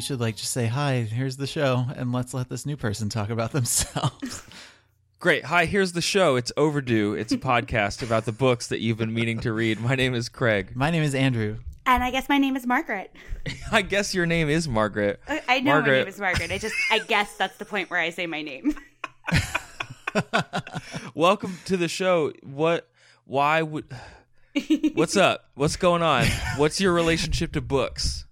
We should like just say hi. Here's the show, and let's let this new person talk about themselves. Great. Hi, here's the show. It's Overdue. It's a podcast about the books that you've been meaning to read. My name is Craig. My name is Andrew. And I guess my name is Margaret. I guess your name is Margaret. I, I know Margaret. my name is Margaret. I just, I guess that's the point where I say my name. Welcome to the show. What? Why would? What's up? What's going on? What's your relationship to books?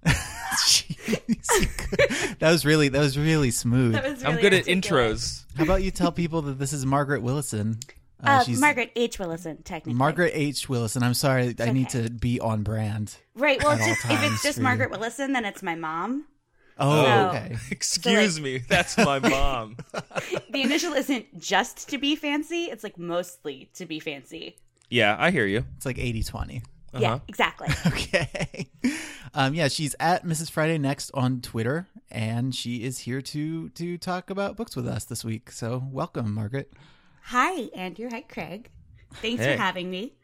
that was really that was really smooth. Was really I'm good articulate. at intros. How about you tell people that this is Margaret Willison? Uh, uh, she's Margaret H. Willison, technically. Margaret H. Willison. I'm sorry, it's I okay. need to be on brand. Right. Well, just, if it's just Margaret Willison, then it's my mom. Oh, so, okay. Excuse so like, me, that's my mom. the initial isn't just to be fancy; it's like mostly to be fancy. Yeah, I hear you. It's like 80 20. Uh-huh. Yeah, exactly. okay. Um, yeah, she's at Mrs. Friday Next on Twitter, and she is here to to talk about books with us this week. So welcome, Margaret. Hi, Andrew. Hi, Craig. Thanks hey. for having me.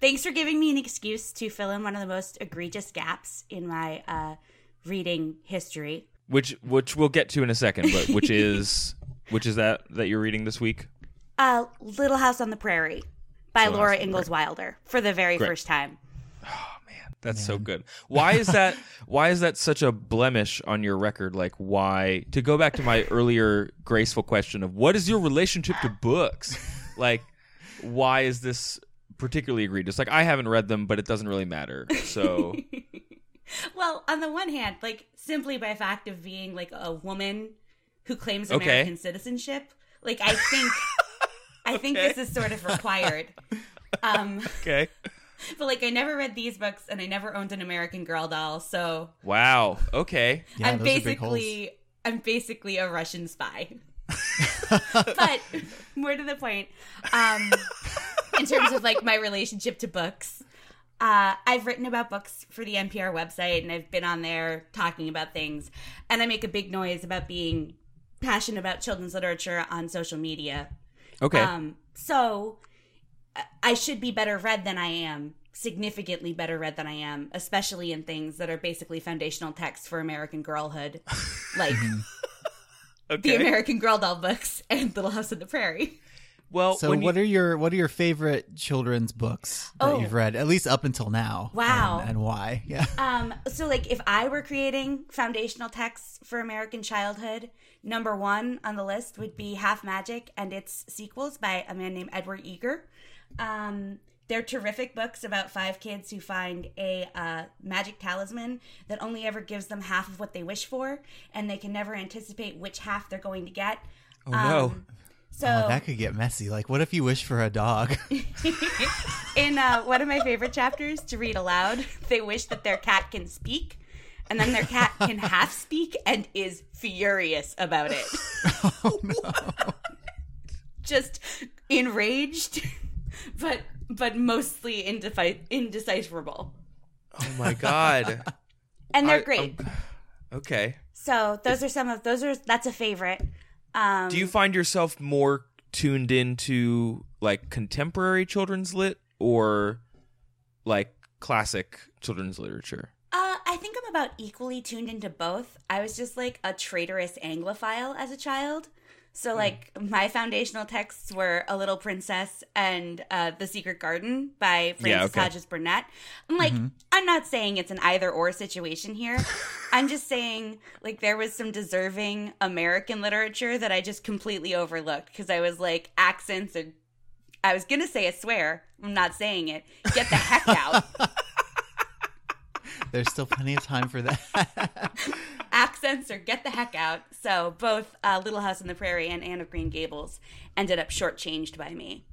Thanks for giving me an excuse to fill in one of the most egregious gaps in my uh, reading history. Which which we'll get to in a second, but which is which is that that you're reading this week? Uh, Little House on the Prairie by Little Laura Ingalls Wilder for the very Great. first time. Oh man, that's man. so good. Why is that? why is that such a blemish on your record? Like, why? To go back to my earlier graceful question of what is your relationship to books? Like, why is this particularly egregious? Like, I haven't read them, but it doesn't really matter. So. well, on the one hand, like simply by fact of being like a woman who claims American okay. citizenship, like I think I think this is sort of required. Um, okay. But like, I never read these books, and I never owned an American Girl doll. So wow. Okay. Yeah, I'm basically I'm basically a Russian spy. but more to the point, um, in terms of like my relationship to books, uh, I've written about books for the NPR website, and I've been on there talking about things, and I make a big noise about being passionate about children's literature on social media. Okay. Um, so I should be better read than I am, significantly better read than I am, especially in things that are basically foundational texts for American girlhood, like okay. the American Girl doll books and Little House on the Prairie. Well, so what you... are your what are your favorite children's books that oh. you've read at least up until now? Wow, and, and, why? Yeah. Um. So, like, if I were creating foundational texts for American childhood, number one on the list would be Half Magic and its sequels by a man named Edward Eager. Um, they're terrific books about five kids who find a uh, magic talisman that only ever gives them half of what they wish for, and they can never anticipate which half they're going to get. Oh um, no! So oh, that could get messy. Like, what if you wish for a dog? in uh, one of my favorite chapters to read aloud, they wish that their cat can speak, and then their cat can half speak and is furious about it. Oh no! Just enraged but but mostly indefi- indecipherable. Oh my god! and they're I, great. I'm, okay. So those are some of those are that's a favorite. Um, Do you find yourself more tuned into like contemporary children's lit or like classic children's literature? Uh, I think I'm about equally tuned into both. I was just like a traitorous Anglophile as a child. So hmm. like my foundational texts were A Little Princess and uh, The Secret Garden by Frances yeah, okay. Hodgson Burnett. I'm like, mm-hmm. I'm not saying it's an either or situation here. I'm just saying like there was some deserving American literature that I just completely overlooked because I was like accents or I was gonna say a swear. I'm not saying it. Get the heck out. There's still plenty of time for that. Accents or get the heck out. So both uh, Little House on the Prairie and Anne of Green Gables ended up shortchanged by me.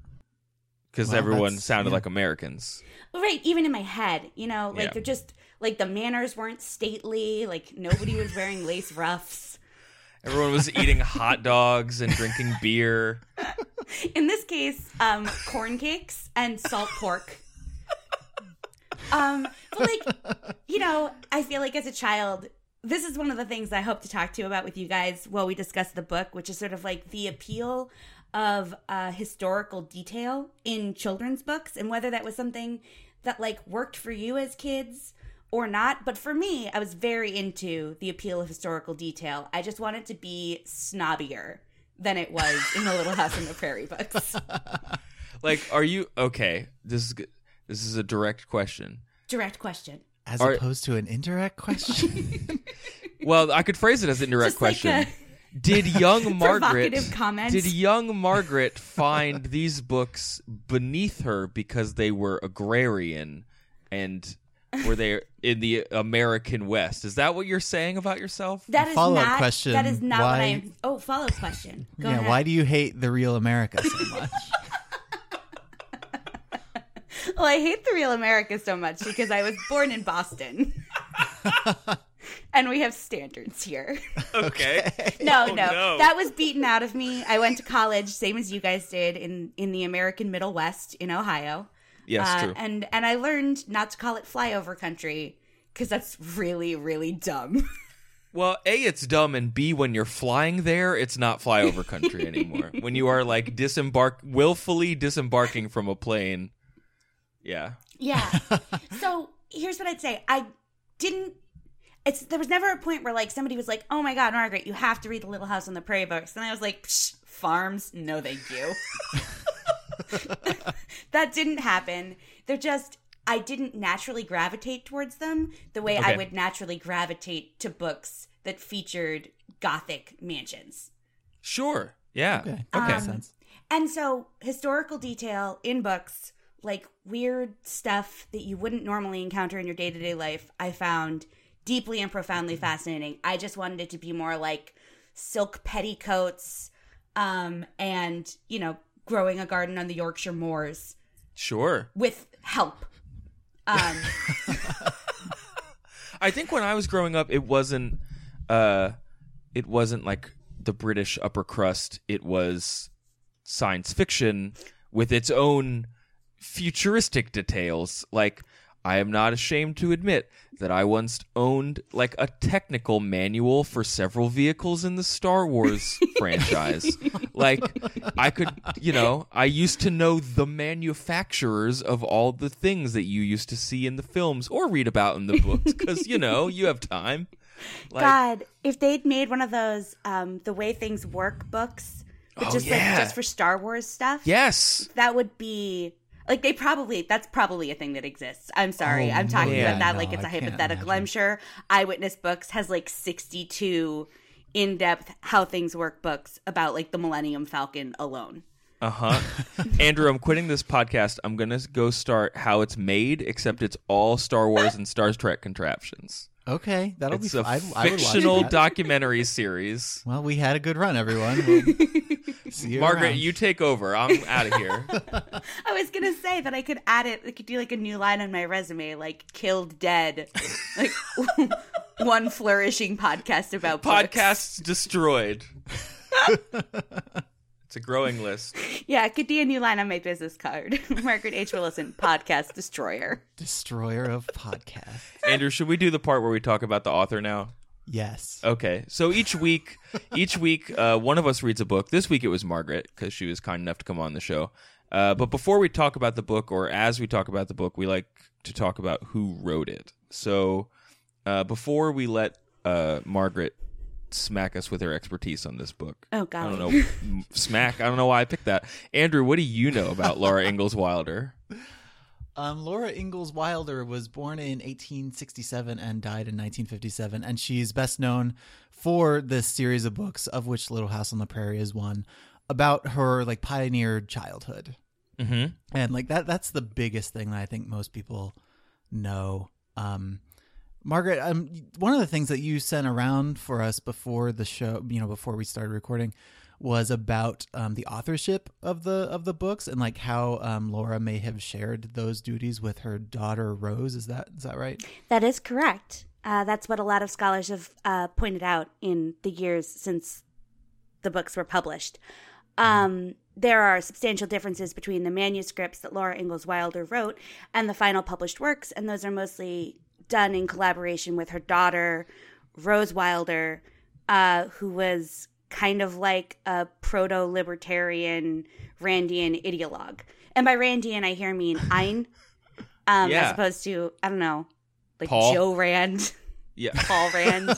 because Well, everyone sounded yeah. like Americans. Right, even in my head, you know, like Yeah. they're just like the manners weren't stately, like nobody was wearing lace ruffs. Everyone was eating hot dogs and drinking beer. In this case, um, corn cakes and salt pork. Um, but like, you know, I feel like as a child, this is one of the things I hope to talk to you about with you guys while we discuss the book, which is sort of like the appeal of uh, historical detail in children's books and whether that was something that like worked for you as kids or not. But for me, I was very into the appeal of historical detail. I just wanted to be snobbier than it was in the Little House on the Prairie books. Like, are you okay? This is g- this is a direct question. Direct question. As Are- opposed to an indirect question. Well, I could phrase it as an indirect Just like question. a- did young Margaret did young Margaret find these books beneath her because they were agrarian and were they in the American West? Is that what you're saying about yourself? That is Follow-up not. question, That is not what I why- am. Oh, follow up question. Go yeah, ahead. why do you hate the real America so much? Well, I hate the real America so much because I was born in Boston. and we have standards here. Okay. No, Oh, no, no. That was beaten out of me. I went to college, same as you guys did, in, in the American Middle West in Ohio. Yes, Uh, true. And, and I learned not to call it flyover country because that's really, really dumb. Well, A, it's dumb, and B, when you're flying there, it's not flyover country anymore. when you are like disembark, willfully disembarking from a plane. Yeah. Yeah. so here's what I'd say. I didn't. It's there was never a point where like somebody was like, "Oh my God, Margaret, you have to read the Little House on the Prairie books," and I was like, Psh, "Farms, no, thank you." that didn't happen. They're just. I didn't naturally gravitate towards them the way I would naturally gravitate to books that featured gothic mansions. Sure. Yeah. Okay, Okay. makes um, sense. And so, historical detail in books, like weird stuff that you wouldn't normally encounter in your day to day life, I found deeply and profoundly fascinating. I just wanted it to be more like silk petticoats um, and, you know, growing a garden on the Yorkshire moors Sure. with help. Um, I think when I was growing up, it wasn't, uh, it wasn't like the British upper crust. It was science fiction with its own futuristic details. Like, I am not ashamed to admit that I once owned like a technical manual for several vehicles in the Star Wars franchise. Like, I could, you know, I used to know the manufacturers of all the things that you used to see in the films or read about in the books because, you know, you have time. Like, God, if they'd made one of those um, the way things work books, but Oh, just yeah. like just for Star Wars stuff, yes. that would be like they probably that's probably a thing that exists. I'm sorry. Oh, I'm talking man, about that no, like it's a I hypothetical. imagine. I'm sure Eyewitness Books has like 62 in-depth how things work books about like the Millennium Falcon alone. Uh huh. Andrew, I'm quitting this podcast. I'm gonna go start how it's made, except it's all Star Wars and Star Trek contraptions. Okay, that'll It's be. a I, I would watch fictional that. documentary series. Well, we had a good run, everyone. We'll see you Margaret, around. you take over. I'm out of here. I was gonna say that I could add it. I could do like a new line on my resume, like "killed dead," like one flourishing podcast about books. Podcasts destroyed. It's a growing list. Yeah, it could be a new line on my business card. Margaret H. Willison, podcast destroyer. destroyer of podcasts. Andrew, should we do the part where we talk about the author now? Yes. Okay, so each week, each week, uh, one of us reads a book. This week it was Margaret because she was kind enough to come on the show. Uh, but before we talk about the book, or as we talk about the book, we like to talk about who wrote it. So uh, before we let uh, Margaret smack us with her expertise on this book, Oh God, I don't know, smack. I don't know why I picked that. Andrew, what do you know about Laura Ingalls Wilder? Um, Laura Ingalls Wilder was born in 1867 and died in 1957, and she's best known for this series of books, of which Little House on the Prairie is one, about her like pioneered childhood. hmm and like that that's the biggest thing that i think most people know um margaret um one of the things that you sent around for us before the show you know before we started recording was about um, the authorship of the of the books and like how um, Laura may have shared those duties with her daughter Rose. Is that is that right? That is correct. Uh, that's what a lot of scholars have uh, pointed out in the years since the books were published. Um, there are substantial differences between the manuscripts that Laura Ingalls Wilder wrote and the final published works, and those are mostly done in collaboration with her daughter, Rose Wilder, uh, who was kind of like a proto libertarian Randian ideologue. And by Randian, I here mean Ayn, um, Yeah. as opposed to, I don't know, like Paul? Joe Rand, Yeah. Paul Rand.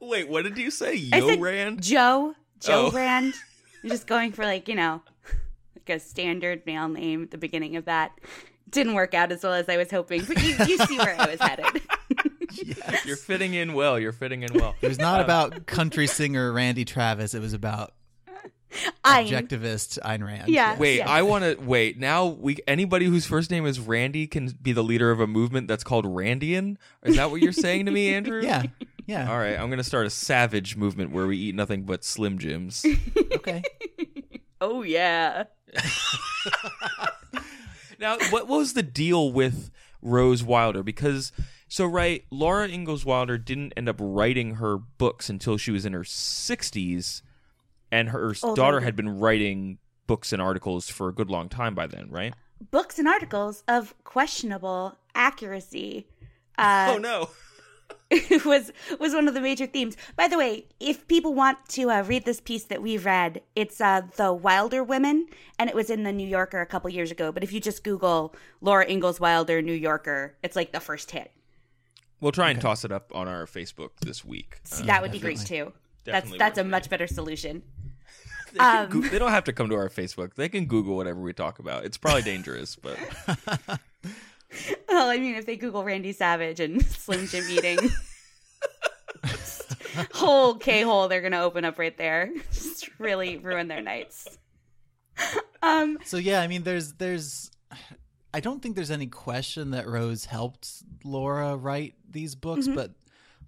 Wait, what did you say? Yo Rand? Joe, Joe Oh. Rand. You're just going for like, you know, like a standard male name at the beginning of that. Didn't work out as well as I was hoping, but you, you see where I was headed. You're fitting in well. You're fitting in well. It was not uh, about country singer Randy Travis. It was about Ayn. objectivist Ayn Rand. Yeah. Wait, Yes. I want to wait. Now we anybody whose first name is Randy can be the leader of a movement that's called Randian. Is that what you're saying to me, Andrew? Yeah. Yeah. All right, I'm going to start a savage movement where we eat nothing but Slim Jims. Okay. Oh yeah. Now, what was the deal with Rose Wilder? Because so right, Laura Ingalls Wilder didn't end up writing her books until she was in her 60s, and her Old daughter had been writing books and articles for a good long time by then, right? Books and articles of questionable accuracy. Uh, oh no. was was one of the major themes. By the way, if people want to uh, read this piece that we read, it's uh, the Wilder Women, and it was in the New Yorker a couple years ago. But if you just Google Laura Ingalls Wilder New Yorker, it's like the first hit. We'll try and toss it up on our Facebook this week. Uh, that would be great too. That's definitely that's a much better solution. they, Um, Goo- they don't have to come to our Facebook. They can Google whatever we talk about. It's probably dangerous, but Well, I mean, if they Google Randy Savage and Slim Jim eating, whole K hole they're gonna open up right there. Just really ruin their nights. Um, So yeah, I mean, there's there's, I don't think there's any question that Rose helped Laura write these books, Mm-hmm. but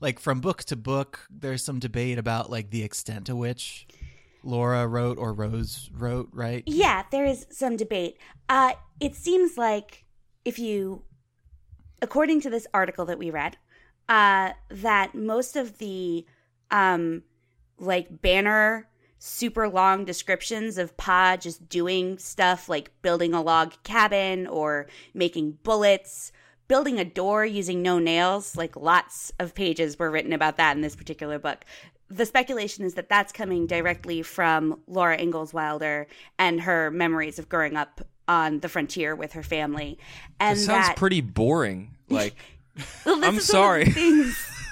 like from book to book, there's some debate about like the extent to which Laura wrote or Rose wrote, right? Yeah, there is some debate. Uh, it seems like if you, according to this article that we read, uh, that most of the um, like banner super long descriptions of Pa just doing stuff like building a log cabin or making bullets, building a door using no nails. Like lots of pages were written about that in this particular book. The speculation is that that's coming directly from Laura Ingalls Wilder and her memories of growing up on the frontier with her family. And it sounds that pretty boring. Like well, this I'm is one of the sorry. things-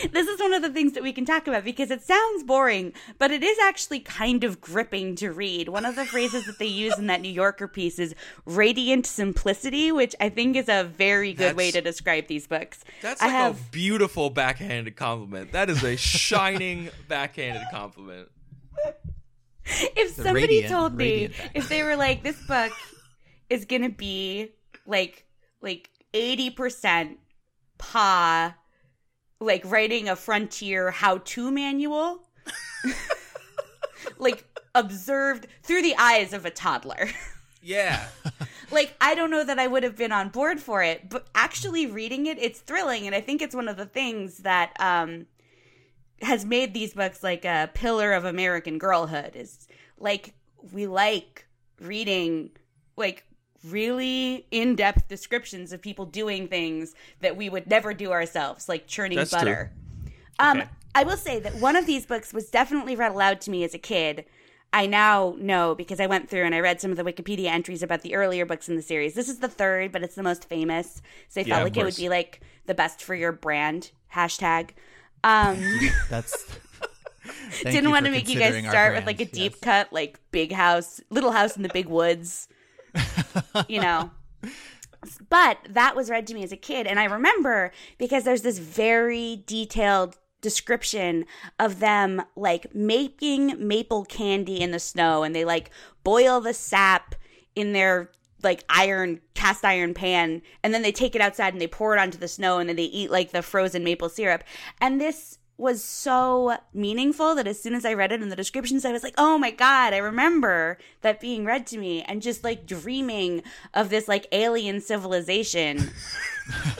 this is one of the things that we can talk about because it sounds boring, but it is actually kind of gripping to read. One of the phrases that they use in that New Yorker piece is radiant simplicity, which I think is a very good way to describe these books. that's I like have a beautiful backhanded compliment. That is a shining backhanded compliment. if The somebody radiant- told me back. if they were like this book is gonna be like like 80% pa like writing a frontier how-to manual like observed through the eyes of a toddler Yeah. like i don't know that i would have been on board for it but actually reading it it's thrilling and i think it's one of the things that um has made these books like a pillar of american girlhood is like we like reading like really in-depth descriptions of people doing things that we would never do ourselves like churning That's true. butter um Okay. i will say that one of these books was definitely read aloud to me as a kid I now know because I went through and I read some of the Wikipedia entries about the earlier books in the series. This is the third, but it's the most famous. So I felt of like it would be like the best for your brand hashtag. Um, That's. Didn't want to make you guys start with like a deep yes. cut, like big house, little house in the big woods. you know. But that was read to me as a kid. And I remember because there's this very detailed description of them like making maple candy in the snow and they like boil the sap in their like iron cast iron pan and then they take it outside and they pour it onto the snow and then they eat like the frozen maple syrup and this was so meaningful that as soon as I read it in the descriptions, I was like, oh my God, I remember that being read to me and just like dreaming of this like alien civilization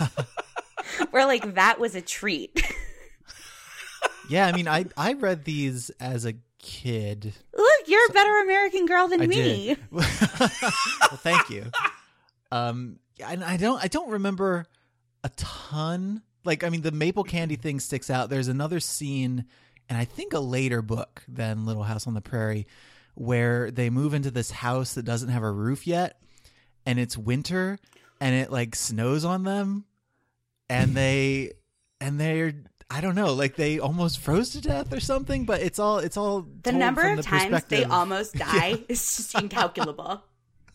where like that was a treat. yeah, I mean, I, I read these as a kid. Look, you're a better American girl than I me. well, thank you. Um, and I don't, I don't remember a ton. Like, I mean, the maple candy thing sticks out. There's another scene, and I think a later book than Little House on the Prairie, where they move into this house that doesn't have a roof yet, and it's winter, and it like snows on them, and they, and they're I don't know, like they almost froze to death or something, but it's all it's all the number of the times they almost die yeah. is just incalculable.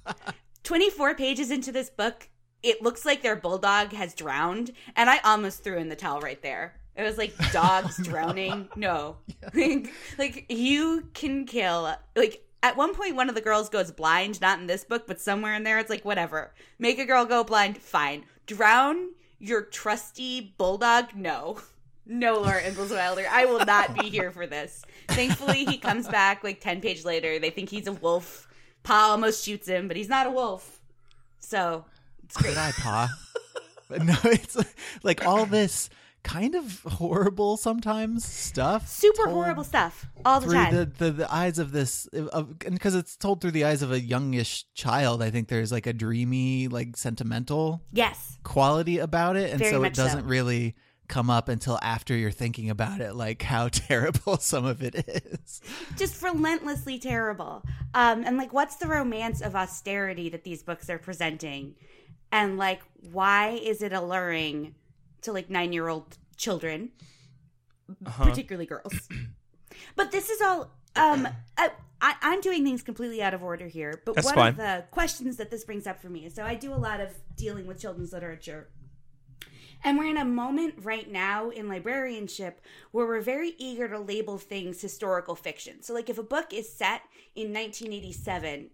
24 pages into this book, it looks like their bulldog has drowned, and I almost threw in the towel right there. It was like dogs drowning. No. Yeah. like you can kill like at one point one of the girls goes blind, not in this book, but somewhere in there it's like whatever. Make a girl go blind, fine. Drown your trusty bulldog? No. No, Laura Ingalls Wilder. I will not be here for this. Thankfully, he comes back like 10 pages later. They think he's a wolf. Pa almost shoots him, but he's not a wolf. So, it's great. Good eye, Pa. but no, it's like all this kind of horrible sometimes stuff. Super horrible stuff all the time. The, the, the eyes of this, because it's told through the eyes of a youngish child. I think there's like a dreamy, like sentimental, yes, quality about it, and Very so it doesn't so. really come up until after you're thinking about it, like how terrible some of it is. Just relentlessly terrible. Um, and like, what's the romance of austerity that these books are presenting? And like, why is it alluring to like nine year old children, Uh-huh. particularly girls? but this is all. Um, I, I, I'm doing things completely out of order here, but That's one fine. of the questions that this brings up for me is so I do a lot of dealing with children's literature. And we're in a moment right now in librarianship where we're very eager to label things historical fiction. So, like, if a book is set in 1987,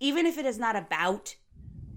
even if it is not about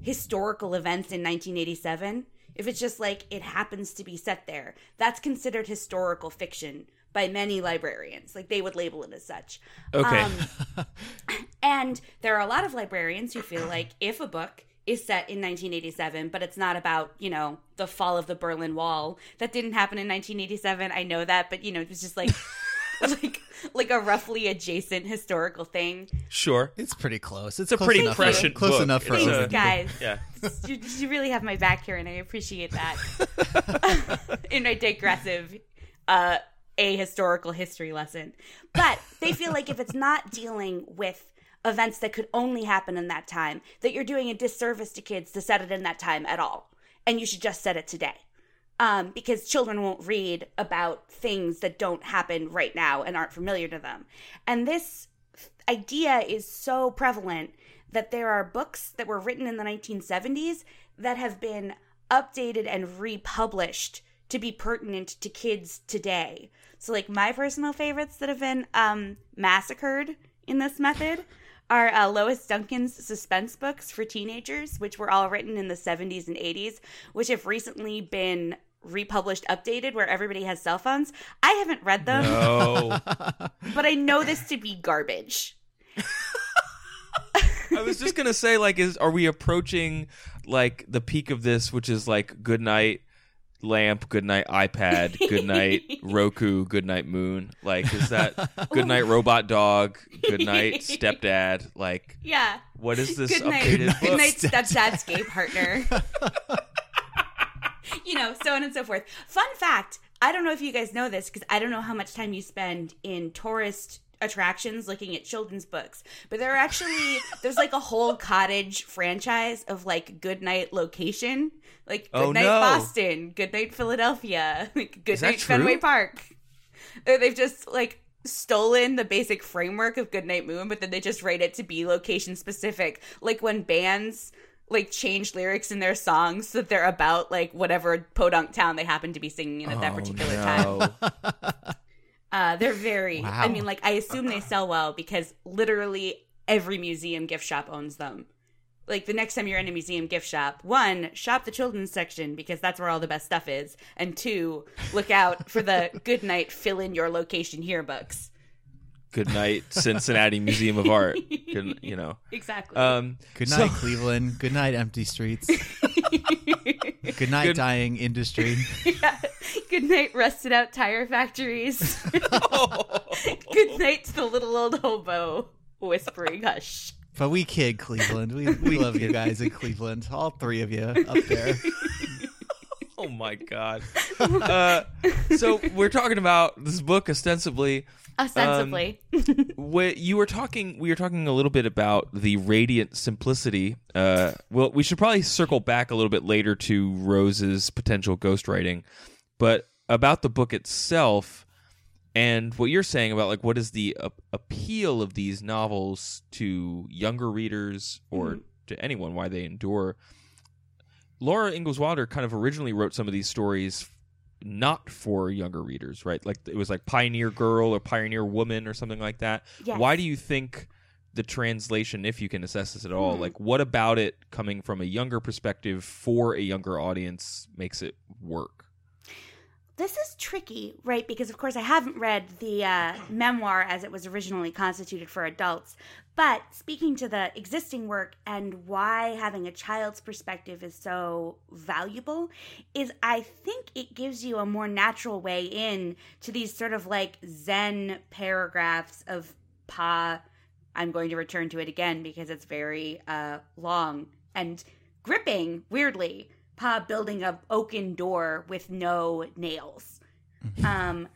historical events in 1987, if it's just like it happens to be set there, that's considered historical fiction by many librarians. Like, they would label it as such. Okay. Um, and there are a lot of librarians who feel like if a book is set in 1987, but it's not about, you know, the fall of the Berlin Wall. That didn't happen in 1987. I know that, but you know, it was just like like like a roughly adjacent historical thing. Sure. It's pretty close. It's It's a close pretty enough prescient close book. enough for It's other. Guys, Yeah. you, you really have my back here, and I appreciate that. in my digressive, uh, a historical history lesson, but they feel like if it's not dealing with events that could only happen in that time, that you're doing a disservice to kids to set it in that time at all, and you should just set it today. Um, because children won't read about things that don't happen right now and aren't familiar to them. And this idea is so prevalent that there are books that were written in the 1970s that have been updated and republished to be pertinent to kids today. So, like, my personal favorites that have been um, massacred in this method are uh, Lois Duncan's suspense books for teenagers, which were all written in the 70s and 80s, which have recently been republished, updated, where everybody has cell phones. I haven't read them, No. but I know this to be garbage. I was just gonna say, like, is are we approaching like the peak of this, which is like good night lamp, good night iPad, good night Roku, good night moon? Like, is that good night robot dog, good night stepdad? Like, Yeah. what is this Good night. updated Good night, stepdad's gay partner. you know, so on and so forth. Fun fact I don't know if you guys know this because I don't know how much time you spend in tourist attractions looking at children's books. But there are actually there's like a whole cottage franchise of like good night location. Like good Oh, night no. boston. Good night philadelphia. Like good night fenway park. Uh, they've just like stolen the basic framework of Goodnight Moon, but then they just write it to be location specific. Like when bands like change lyrics in their songs so that they're about like whatever podunk town they happen to be singing in at that Oh, particular time. no. Uh, they're very. I mean, like I assume they sell well because literally every museum gift shop owns them. like the next time you're in a museum gift shop, one, shop the children's section because that's where all the best stuff is, and two, look out for the good night fill in your location here books. Good night, Cincinnati Museum of Art. Good, you know. Exactly. Um, Good so- night, Cleveland. Good night, empty streets. Good night, Good- dying industry. yeah. good night, rusted out tire factories. good night to the little old hobo whispering hush. But we kid Cleveland. We we love you guys in Cleveland. All three of you up there. Oh my god. Uh, so we're talking about this book ostensibly. Ostensibly. Wh- you were talking. We were talking a little bit about the radiant simplicity. Uh, well, we should probably circle back a little bit later to Rose's potential ghostwriting, but about the book itself and what you're saying about like what is the a- appeal of these novels to younger readers or to anyone why they endure. Laura Ingalls Wilder kind of originally wrote some of these stories not for younger readers, right? Like it was like Pioneer Girl or Pioneer Woman or something like that. Yes. Why do you think the translation, if you can assess this at all, Hmm. like what about it coming from a younger perspective for a younger audience makes it work? this is tricky, right? Because of course I haven't read the uh, memoir as it was originally constituted for adults. But speaking to the existing work and why having a child's perspective is so valuable, is I think it gives you a more natural way in to these sort of like Zen paragraphs of Pa. I'm going to return to it again because it's very uh, long and gripping, weirdly. Pa building a oaken door with no nails. Um,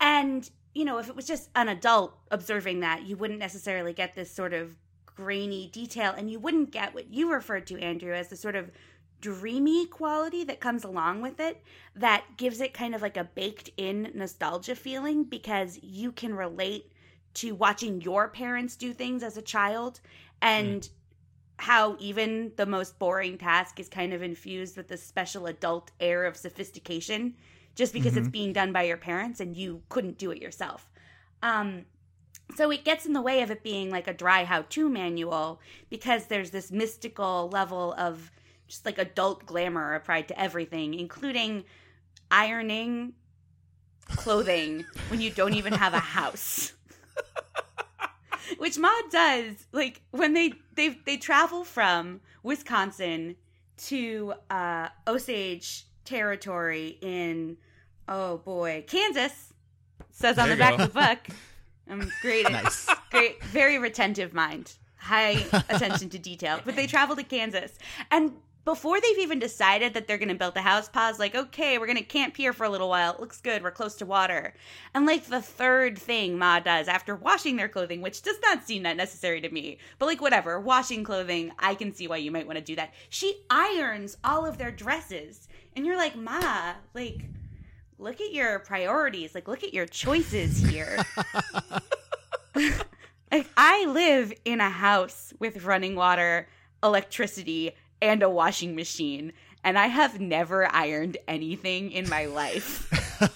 and you know, if it was just an adult observing that, you wouldn't necessarily get this sort of grainy detail, and you wouldn't get what you referred to, Andrew, as the sort of dreamy quality that comes along with it that gives it kind of like a baked in nostalgia feeling because you can relate to watching your parents do things as a child and mm. how even the most boring task is kind of infused with this special adult air of sophistication just because it's being done by your parents and you couldn't do it yourself. Um, so it gets in the way of it being like a dry how to manual because there's this mystical level of just like adult glamour applied to everything, including ironing clothing when you don't even have a house. Which Ma does, like when they they they travel from Wisconsin to uh, Osage territory in oh boy Kansas says on There the back go. of the book. I'm um, great, at- Nice. great, very retentive mind, high attention to detail. But they travel to Kansas, and before they've even decided that they're going to build the house, Pa's like, okay, we're going to camp here for a little while. It looks good. We're close to water. And like the third thing Ma does after washing their clothing, which does not seem that necessary to me, but like whatever, washing clothing, I can see why you might want to do that. She irons all of their dresses. And you're like, Ma, like, look at your priorities. Like, look at your choices here. like, I live in a house with running water, electricity, and a washing machine, and I have never ironed anything in my life. and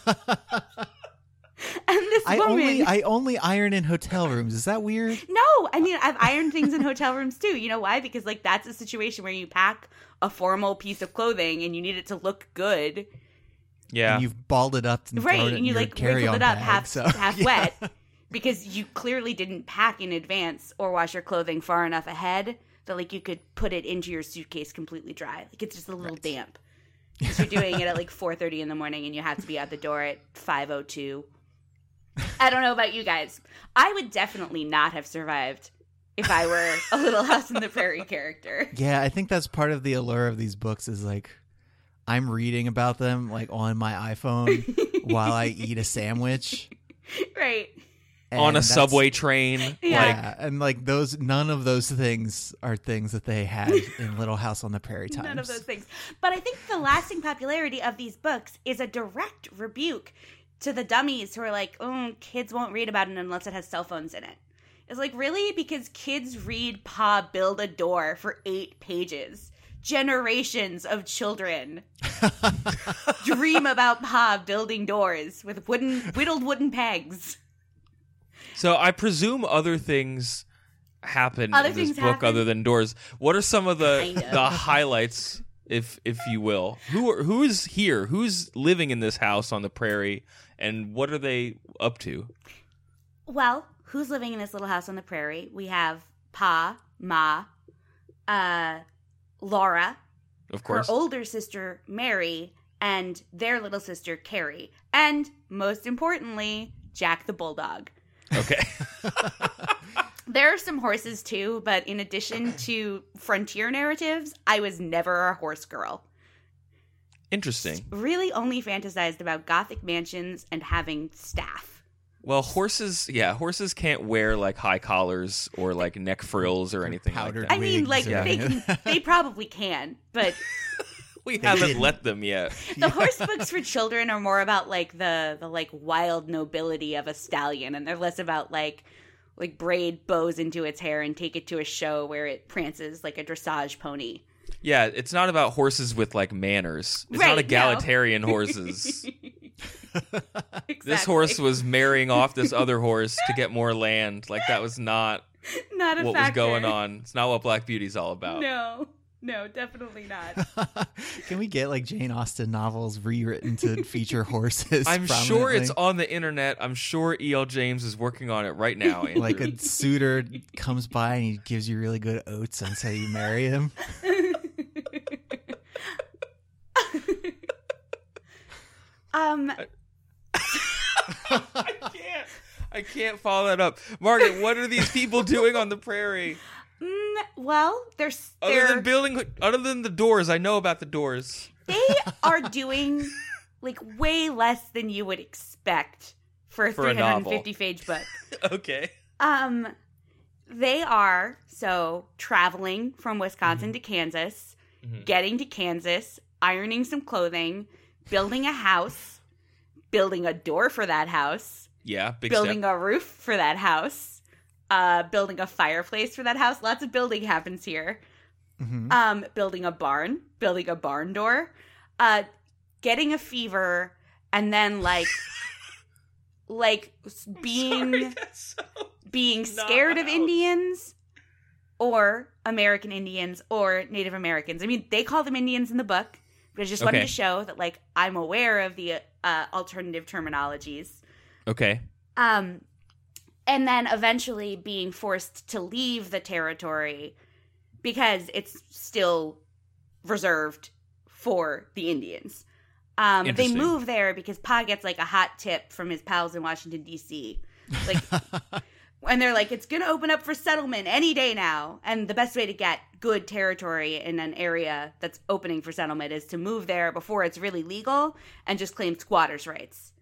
this I woman, only I only iron in hotel rooms. Is that weird? no, I mean I've ironed things in hotel rooms too. You know why? Because like that's a situation where you pack a formal piece of clothing and you need it to look good, Yeah. And you've balled it up and right? thrown it And you your like carry-on wrinkled it up bag, half so- half yeah. wet because you clearly didn't pack in advance or wash your clothing far enough ahead that like you could put it into your suitcase completely dry. Like it's just a little damp. 'Cause you're doing it at like 4:30 in the morning and you have to be at the door at 5:02. I don't know about you guys. I would definitely not have survived if I were a Little House in the Prairie character. Yeah, I think that's part of the allure of these books is like I'm reading about them like on my iPhone while I eat a sandwich. right. and on a subway train. Like Yeah, and like those, none of those things are things that they had in Little House on the Prairie times. None of those things. But I think the lasting popularity of these books is a direct rebuke to the dummies who are like, oh, kids won't read about it unless it has cell phones in it. It's like, really? Because kids read Pa Build a Door for eight pages. Generations of children dream about Pa building doors with wooden, whittled wooden pegs. So I presume other things happen Other in this book happen. other than doors. What are some of the the highlights, if if you will? Who are who is here? Who's living in this house on the prairie, and what are they up to? Well, who's living in this little house on the prairie? We have Pa, Ma, uh, Laura, Of course, her older sister Mary, and their little sister Carrie, and most importantly, Jack the Bulldog. okay, There are some horses too, but in addition to frontier narratives, I was never a horse girl. interesting. Really only fantasized about gothic mansions and having staff. Well, horses, yeah, horses can't wear like high collars or like neck frills or anything powdered like that. I mean, like or they can, they probably can, but we haven't didn't. let them yet. the horse books for children are more about like the the like wild nobility of a stallion, and they're less about like like braid bows into its hair and take it to a show where it prances like a dressage pony. Yeah, it's not about horses with like manners. It's Right, not no. egalitarian horses. Exactly. This horse was marrying off this other horse to get more land. Like that was not not a what was going on. It's not what Black Beauty's all about. No, no, definitely not. Can we get like Jane Austen novels rewritten to feature horses? I'm sure it's on the internet. I'm sure E.L. James is working on it right now. Andrew. like a suitor comes by and he gives you really good oats and say you marry him. Um, I can't. I can't follow that up. Margaret, what are these people doing on the prairie? mm, well, they're Other they're than building, other than the doors, I know about the doors. they are doing like way less than you would expect for a For a 350 page book. Okay. Um, they are so traveling from Wisconsin to Kansas, Mhm. getting to Kansas, ironing some clothing, building a house, building a door for that house, Yeah, big building step. a roof for that house, uh, building a fireplace for that house. Lots of building happens here. Mhm. Um, building a barn, building a barn door, uh, getting a fever, and then like, like being Sorry, so- being Not scared of Indians or American Indians or Native Americans. I mean, they call them Indians in the book, but I just wanted to show that like I'm aware of the uh, alternative terminologies. Okay. Um, and then eventually being forced to leave the territory because it's still reserved for the Indians. Um, they move there because Pa gets like a hot tip from his pals in Washington D.C. Like, and they're like, it's gonna open up for settlement any day now. And the best way to get good territory in an area that's opening for settlement is to move there before it's really legal and just claim squatters' rights.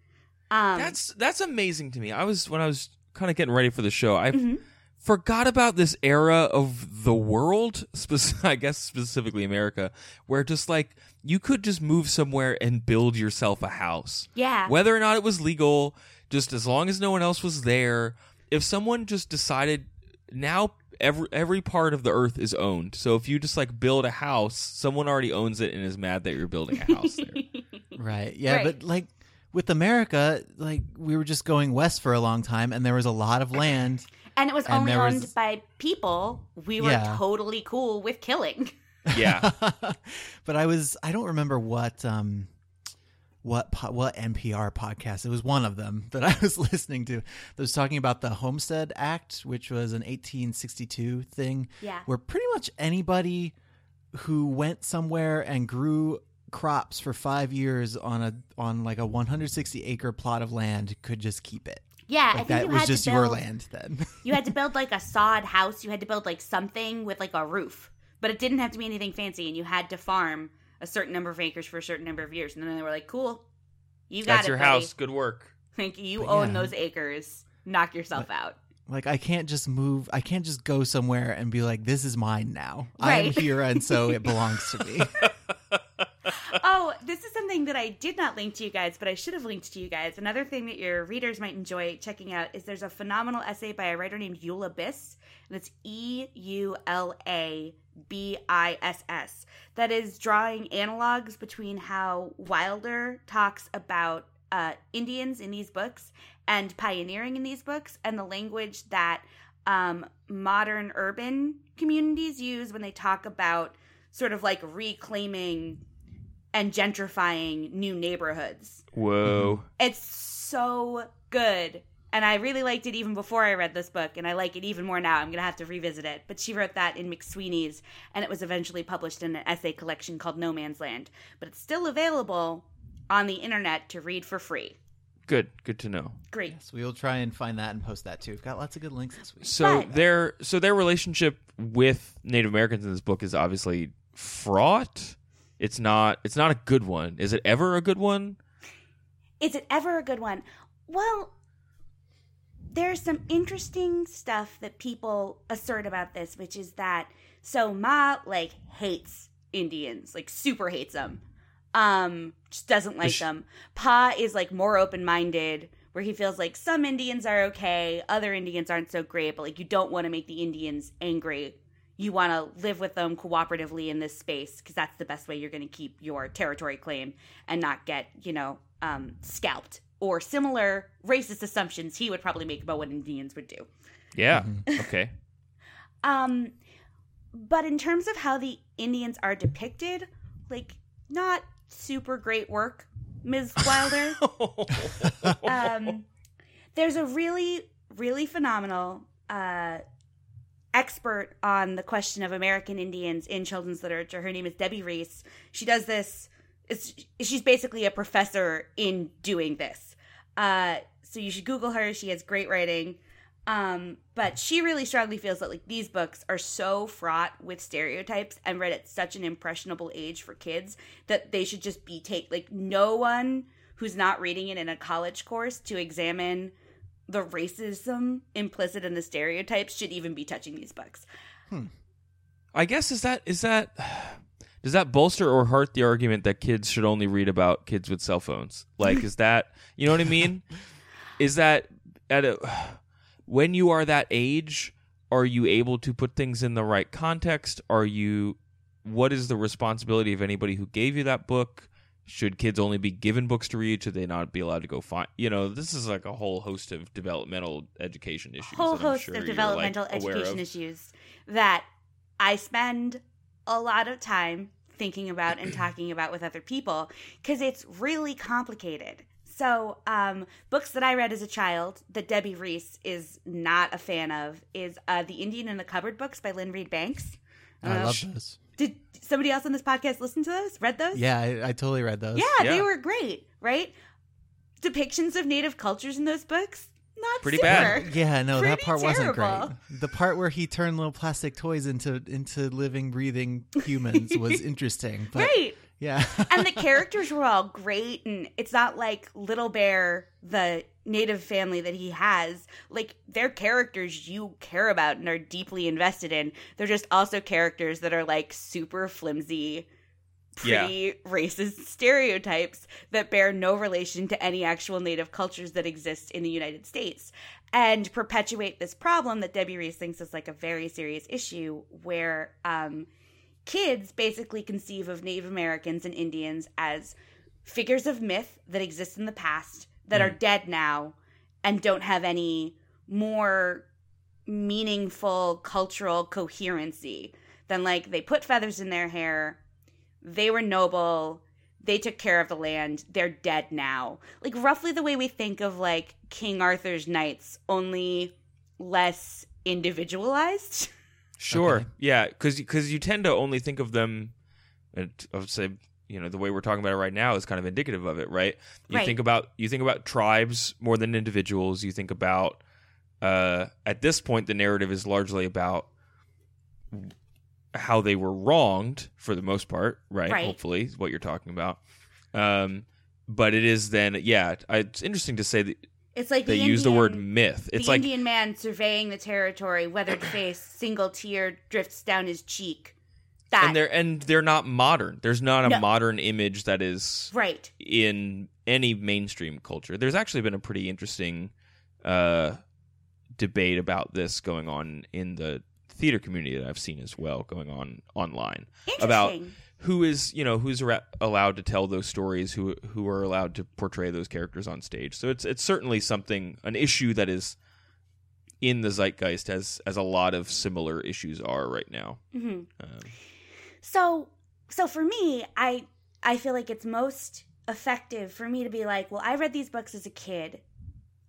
Um, That's that's amazing to me. I was when I was kind of getting ready for the show. I Mhm. forgot about this era of the world, spec- I guess specifically America, where just like you could just move somewhere and build yourself a house. yeah. Whether or not it was legal, just as long as no one else was there. If someone just decided now every every part of the earth is owned. So if you just like build a house, someone already owns it and is mad that you're building a house there. Right. Yeah, Right. but like with America, like we were just going west for a long time and there was a lot of land. And it was And only owned was- by people we were Yeah. totally cool with killing. Yeah. but I was I don't remember what um what po- what NPR podcast. It was one of them that I was listening to. That was talking about the Homestead Act, which was an 1862 thing Yeah. where pretty much anybody who went somewhere and grew crops for 5 years on a on like a 160 acre plot of land could just keep it. Yeah, I think that was just to your land then. You had to build like a sod house. You had to build like something with like a roof, but it didn't have to be anything fancy. And you had to farm a certain number of acres for a certain number of years. And then they were like, "Cool, you got That's it, your buddy. house. Good work. Like you But own yeah. those acres. Knock yourself out." Like I can't just move. I can't just go somewhere and be like, "This is mine now. I am here, and so it belongs to me." oh, this is something that I did not link to you guys, but I should have linked to you guys. Another thing that your readers might enjoy checking out is there's a phenomenal essay by a writer named Eula Biss, and it's E U L A B I S S, that is drawing analogs between how Wilder talks about uh, Indians in these books and pioneering in these books, and the language that um, modern urban communities use when they talk about sort of like reclaiming and gentrifying new neighborhoods. Whoa. It's so good. And I really liked it even before I read this book, and I like it even more now. I'm going to have to revisit it. But she wrote that in McSweeney's, and it was eventually published in an essay collection called No Man's Land. But it's still available on the internet to read for free. Good. Good to know. Great. Yes, we will try and find that and post that too. We've got lots of good links this week. So But- their so their relationship with Native Americans in this book is obviously fraught. It's not it's not a good one. Is it ever a good one? Is it ever a good one? Well, there's some interesting stuff that people assert about this, which is that so Ma like hates Indians, like super hates them. Um, just doesn't like Is she- them. Pa is like more open minded, where he feels like some Indians are okay, other Indians aren't so great, but like you don't want to make the Indians angry. You want to live with them cooperatively in this space because that's the best way you're going to keep your territory claim and not get, you know, um, scalped or similar racist assumptions he would probably make about what Indians would do. Yeah. Okay. Um, but in terms of how the Indians are depicted, like not super great work, Ms. Wilder. um, there's a really, really phenomenal uh, expert on the question of American Indians in children's literature. Her name is Debbie Reese. She does this. She's basically a professor in doing this. Uh, so you should Google her. She has great writing. Um, but she really strongly feels that like these books are so fraught with stereotypes and read at such an impressionable age for kids that they should just be take like no one who's not reading it in a college course to examine the racism implicit in the stereotypes should even be touching these books. Hmm. I guess is that is that does that bolster or hurt the argument that kids should only read about kids with cell phones? Like is that you know what I mean? is that at a when you are that age, are you able to put things in the right context? Are you what is the responsibility of anybody who gave you that book? Should kids only be given books to read? Should they not be allowed to go find? You know, this is like a whole host of developmental education issues. whole that I'm host sure of you're, developmental like, aware education of. issues that I spend a lot of time thinking about and talking about with other people because it's really complicated. So, um, books that I read as a child that Debbie Reese is not a fan of is uh, the Indian in the Cupboard books by Lynne Reid Banks. I Uh, love those. Did somebody else on this podcast listen to those? Read those? Yeah, I, I totally read those. Yeah, they were great, right? Depictions of native cultures in those books, not Pretty super. bad. Yeah, no, that Pretty part wasn't great. The part where he turned little plastic toys into into living, breathing humans was interesting. But Right. yeah, and the characters were all great and it's not like little bear the native family that he has like they're characters you care about and are deeply invested in. They're just also characters that are like super flimsy pretty racist stereotypes that bear no relation to any actual native cultures that exist in the united states and perpetuate this problem that debbie reese thinks is like a very serious issue where um kids basically conceive of Native Americans and Indians as figures of myth that exist in the past that are mm. dead now and don't have any more meaningful cultural coherency than like they put feathers in their hair, they were noble, they took care of the land, they're dead now. Like roughly the way we think of like King Arthur's knights, only less individualized. Sure. Okay. Yeah, because cuz you tend to only think of them. Uh, I would say you know the way we're talking about it right now is kind of indicative of it, right? You Right. think about you think about tribes more than individuals. You think about uh, at this point the narrative is largely about how they were wronged for the most part, right? Right. Hopefully, is what you're talking about. Um, but it is then, yeah. I, it's interesting to say that It's like they the use the word myth. It's like the like Indian man surveying the territory, weathered face, single tear drifts down his cheek. That and they're and they're not modern. There's not a No. modern image that is right. in any mainstream culture. There's actually been a pretty interesting uh, debate about this going on in the theater community that I've seen as well, going on online about who is you know who's ra- allowed to tell those stories, who who are allowed to portray those characters on stage. So it's it's certainly something an issue that is in the zeitgeist as as a lot of similar issues are right now. hmm Um, So so for me, I I feel like it's most effective for me to be like, well, I read these books as a kid.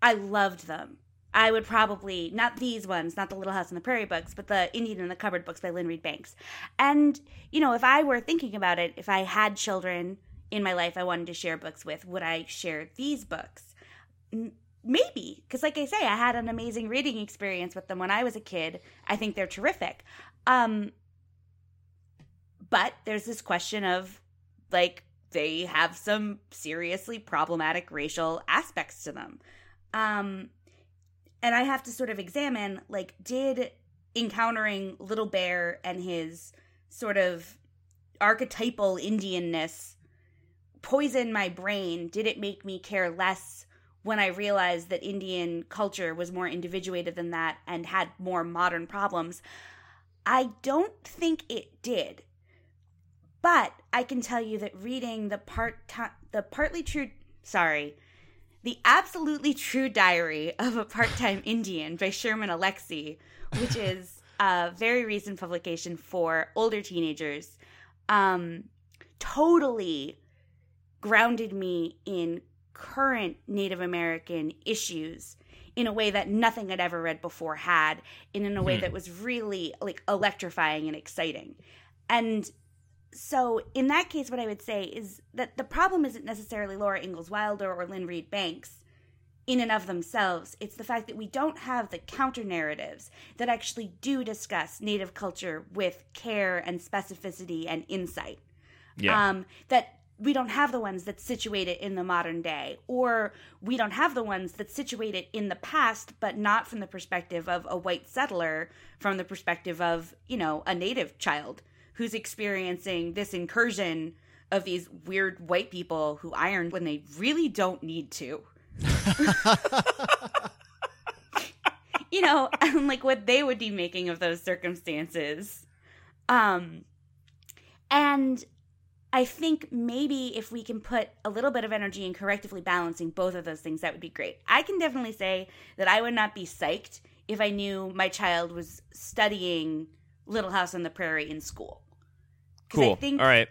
I loved them. I would probably not these ones, not the Little House on the Prairie books, but the Indian in the Cupboard books by Lynne Reid Banks. And you know, if I were thinking about it, if I had children in my life I wanted to share books with, would I share these books? Maybe, because like I say, I had an amazing reading experience with them when I was a kid. I think they're terrific. Um, but there's this question of like they have some seriously problematic racial aspects to them. Um and i have to sort of examine like did encountering little bear and his sort of archetypal indianness poison my brain? Did it make me care less when i realized that indian culture was more individuated than that and had more modern problems? I don't think it did but I can tell you that reading the part the partly true sorry, the absolutely true diary of a part-time Indian by Sherman Alexie, which is a very recent publication for older teenagers, um, totally grounded me in current Native American issues in a way that nothing I'd ever read before had, and in a way Hmm. that was really like electrifying and exciting. And so in that case what i would say is that the problem isn't necessarily laura ingalls wilder or lynne reid banks in and of themselves. It's the fact that we don't have the counter narratives that actually do discuss native culture with care and specificity and insight. Yeah. um, that we don't have the ones that situate it in the modern day or we don't have the ones that situate it in the past but not from the perspective of a white settler from the perspective of you know a native child who's experiencing this incursion of these weird white people who iron when they really don't need to you know and like what they would be making of those circumstances um and I think maybe if we can put a little bit of energy in correctively balancing both of those things, that would be great. I can definitely say that I would not be psyched if I knew my child was studying Little House on the Prairie in school. Cool. I think, All right.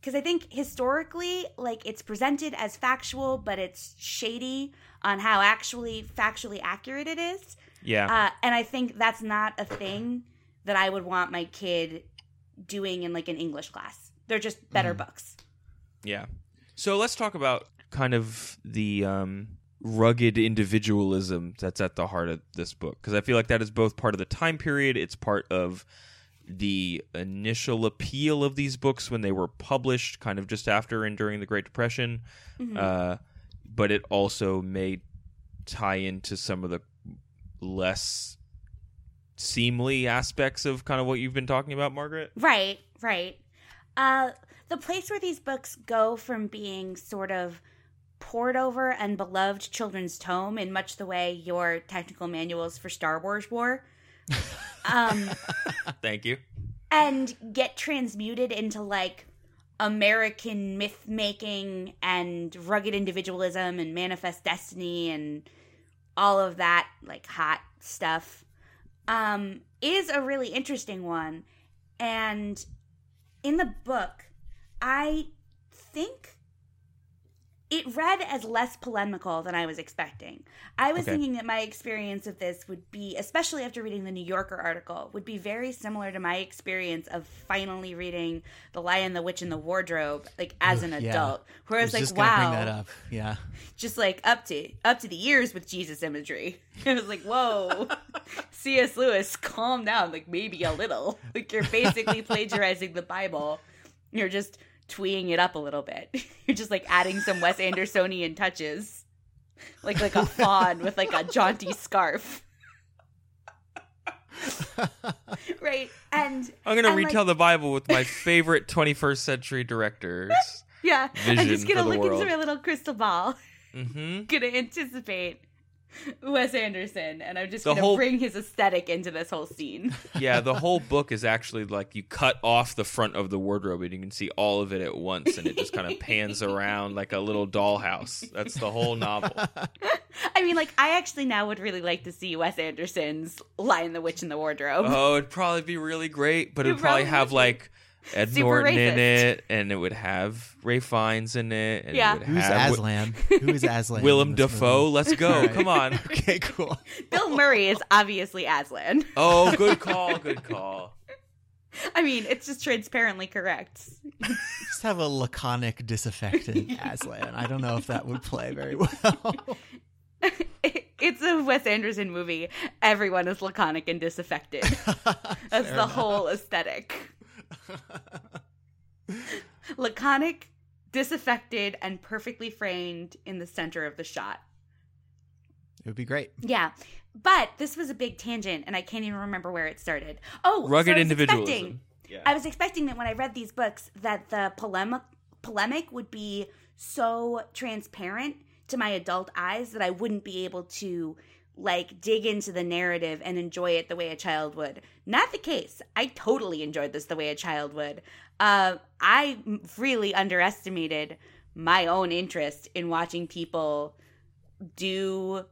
Because I think historically, like it's presented as factual, but it's shady on how actually factually accurate it is. Yeah. Uh, and I think that's not a thing that I would want my kid doing in like an English class. They're just better books. Yeah. So let's talk about kind of the um, rugged individualism that's at the heart of this book because I feel like that is both part of the time period, it's part of the initial appeal of these books when they were published, kind of just after and during the Great Depression. Uh, but it also may tie into some of the less seemly aspects of kind of what you've been talking about, Margaret. Right, right. Uh, the place where these books go from being sort of poured over and beloved children's tome in much the way your technical manuals for Star Wars were, um, Thank you. and get transmuted into like American myth making and rugged individualism and manifest destiny and all of that like hot stuff um, is a really interesting one. And in the book, I think it read as less polemical than I was expecting. I was Okay. thinking that my experience of this would be, especially after reading the New Yorker article, would be very similar to my experience of finally reading The Lion, the Witch, and the Wardrobe, like as an Yeah. adult. Where I was, was like, just wow, bring that up. Yeah. just like up to up to the ears with Jesus imagery. It was like, whoa, C.S. Lewis, calm down, like maybe a little. Like you're basically plagiarizing the Bible. You're just tweeing it up a little bit. You're just like adding some Wes Andersonian touches, like like a fawn with like a jaunty scarf. right, and I'm gonna and, like, retell the Bible with my favorite 21st century directors. yeah. I'm just gonna for the look into my little crystal ball. Mm-hmm. Gonna anticipate. Wes Anderson, and I'm just The gonna whole- bring his aesthetic into this whole scene. Yeah, the whole book is actually like you cut off the front of the wardrobe and you can see all of it at once, and it just kind of pans around like a little dollhouse. That's the whole novel. I mean, like, I actually now would really like to see Wes Anderson's Lion the Witch in the Wardrobe. Oh, it'd probably be really great, but It it'd probably probably have like Ed Super Norton in it, and it would have Ralph Fiennes in it. And Yeah. it would Who's have Aslan? Who is Aslan? Willem this Dafoe. movie? Let's go. Alright. Come on. Okay, cool. Bill Murray is obviously Aslan. Oh, good call. Good call. I mean, it's just transparently correct. Just have a laconic, disaffected Aslan. I don't know if that would play very well. It's a Wes Anderson movie. Everyone is laconic and disaffected. That's the whole aesthetic. laconic, disaffected, and perfectly framed in the center of the shot. It would be great. Yeah. But this was a big tangent, and I can't even remember where it started. Oh, so Rugged I individualism. Yeah. I was expecting that when I read these books, that the polemic polemic would be so transparent to my adult eyes that I wouldn't be able to like dig into the narrative and enjoy it the way a child would. Not the case. I totally enjoyed this the way a child would. Uh, I really underestimated my own interest in watching people do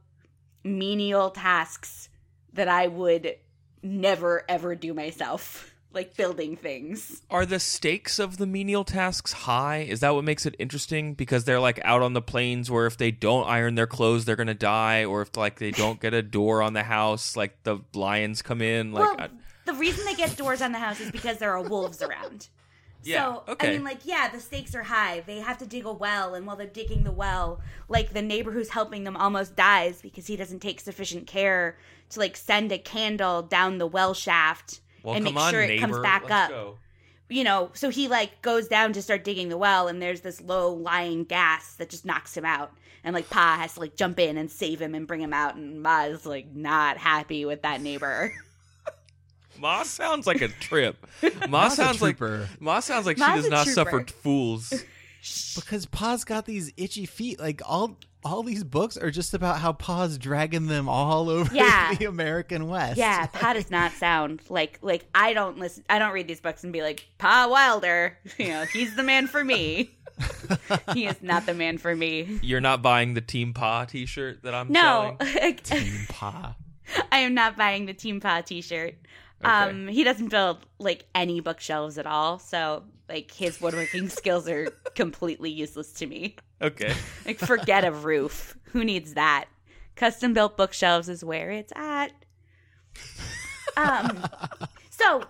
menial tasks that I would never ever do myself, like building things. Are the stakes of the menial tasks high? Is that what makes it interesting? Because they're like out on the plains where if they don't iron their clothes, they're gonna die, or if like they don't get a door on the house, like the lions come in. Like, well, I- the reason they get doors on the house is because there are wolves around. Yeah, So, okay. I mean, like, yeah, the stakes are high. They have to dig a well, and while they're digging the well, like, the neighbor who's helping them almost dies because he doesn't take sufficient care to, like, send a candle down the well shaft well, and make on, sure neighbor, it comes back let's up. go. You know, so he, like, goes down to start digging the well, and there's this low lying gas that just knocks him out. And, like, Pa has to, like, jump in and save him and bring him out, and Ma is, like, not happy with that neighbor. Ma sounds like a trip. Ma Ma's a sounds like trooper. Ma sounds like she does not trooper. suffer fools. Because Pa's got these itchy feet. Like all all these books are just about how Pa's dragging them all over Yeah. the American West. Yeah, Pa does not sound like like I don't listen. I don't read these books and be like Pa Wilder. You know, he's the man for me. he is not the man for me. You're not buying the Team Pa T-shirt that I'm No, selling. Team Pa. I am not buying the Team Pa T-shirt. Um, he doesn't build like any bookshelves at all, so like his woodworking skills are completely useless to me. Okay. Like, forget a roof. Who needs that? Custom built bookshelves is where it's at. Um, so,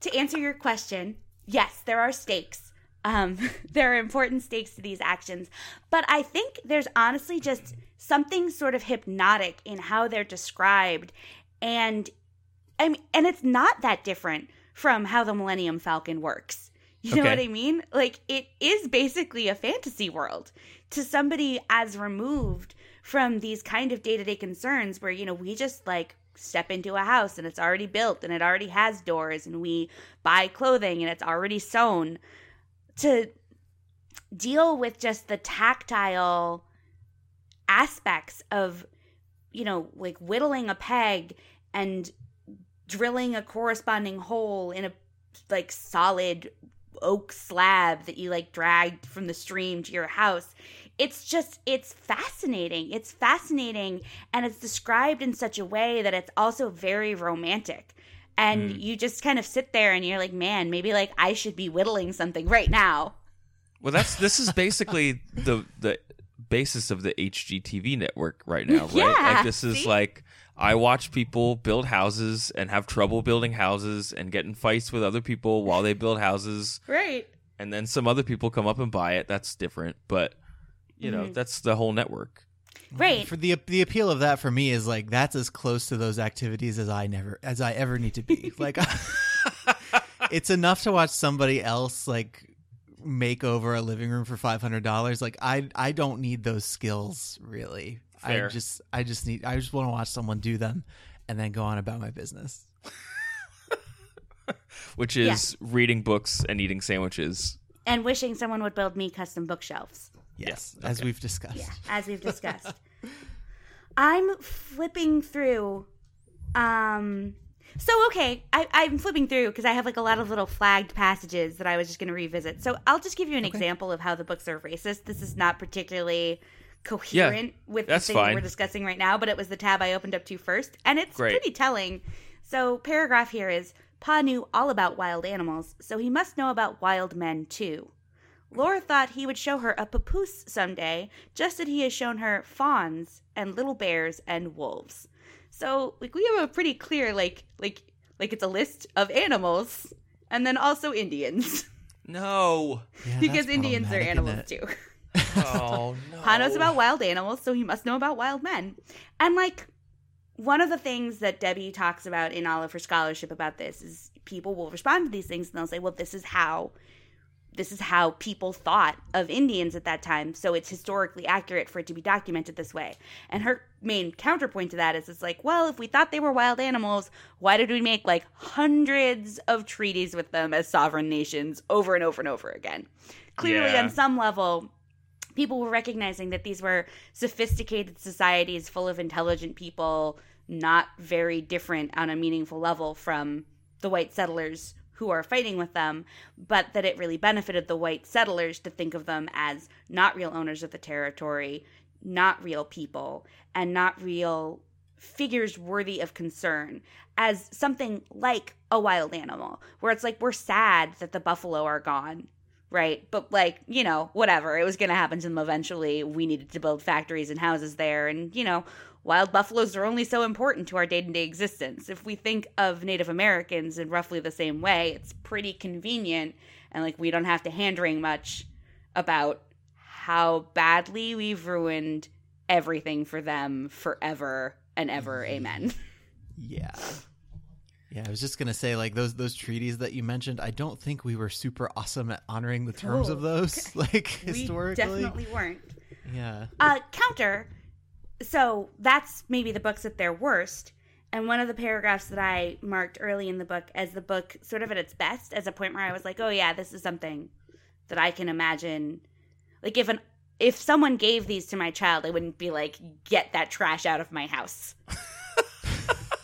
to answer your question, yes, there are stakes. Um, there are important stakes to these actions, but I think there's honestly just something sort of hypnotic in how they're described, and I mean, and it's not that different from how the Millennium Falcon works. You know what I mean? Like it is basically a fantasy world to somebody as removed from these kind of day-to-day concerns where you know we just like step into a house and it's already built and it already has doors and we buy clothing and it's already sewn to deal with just the tactile aspects of you know like whittling a peg and drilling a corresponding hole in a like solid oak slab that you like dragged from the stream to your house it's just it's fascinating it's fascinating and it's described in such a way that it's also very romantic and Mm. you just kind of sit there and you're like man maybe like i should be whittling something right now Well, that's this is basically the the basis of the HGTV network right now, right? Yeah, like this is see? like I watch people build houses and have trouble building houses and get in fights with other people while they build houses, right and then some other people come up and buy it. That's different, but you know Mhm. that's the whole network. right For the the appeal of that for me is like that's as close to those activities as I never as I ever need to be. Like it's enough to watch somebody else like make over a living room for five hundred dollars. Like I I don't need those skills really. Fair. I just I just need I just want to watch someone do them and then go on about my business. Which is reading books and eating sandwiches. and wishing someone would build me custom bookshelves Yes, as we've discussed. Yeah, as we've discussed. I'm flipping through. Um, so okay, I, I'm flipping through because I have like a lot of little flagged passages that I was just going to revisit. So I'll just give you an example of how the books are racist. This is not particularly coherent with the thing we're discussing right now, but it was the tab I opened up to first, and it's Great. pretty telling. So paragraph here is Pa knew all about wild animals, so he must know about wild men too. Laura thought he would show her a papoose someday, just as he has shown her fawns and little bears and wolves. So, like, we have a pretty clear, like, like, like it's a list of animals, and then also Indians, No. Yeah, because Indians are animals too. Oh no. About wild animals, so he must know about wild men. And like one of the things that Debbie talks about in all of her scholarship about this is people will respond to these things and they'll say, "Well, this is how this is how people thought of Indians at that time, so it's historically accurate for it to be documented this way." And her main counterpoint to that is it's like, "Well, if we thought they were wild animals, why did we make like hundreds of treaties with them as sovereign nations over and over and over again?" Clearly Yeah. on some level people were recognizing that these were sophisticated societies full of intelligent people, not very different on a meaningful level from the white settlers who are fighting with them, but that it really benefited the white settlers to think of them as not real owners of the territory, not real people, and not real figures worthy of concern as something like a wild animal, where it's like we're sad that the buffalo are gone right? But like, you know, whatever. It was going to happen to them eventually. We needed to build factories and houses there and, you know, wild buffaloes are only so important to our day-to-day existence. If we think of Native Americans in roughly the same way, it's pretty convenient and like we don't have to hand-wring much about how badly we've ruined everything for them forever and ever. Mm-hmm. Amen. Yeah. Yeah, I was just gonna say, like those those treaties that you mentioned. I don't think we were super awesome at honoring the terms Oh, of those, like historically. We definitely weren't. Yeah. Uh, counter. So that's maybe the books at their worst. And one of the paragraphs that I marked early in the book as the book sort of at its best, as a point where I was like, oh yeah, this is something that I can imagine. Like if an if someone gave these to my child, I wouldn't be like, get that trash out of my house.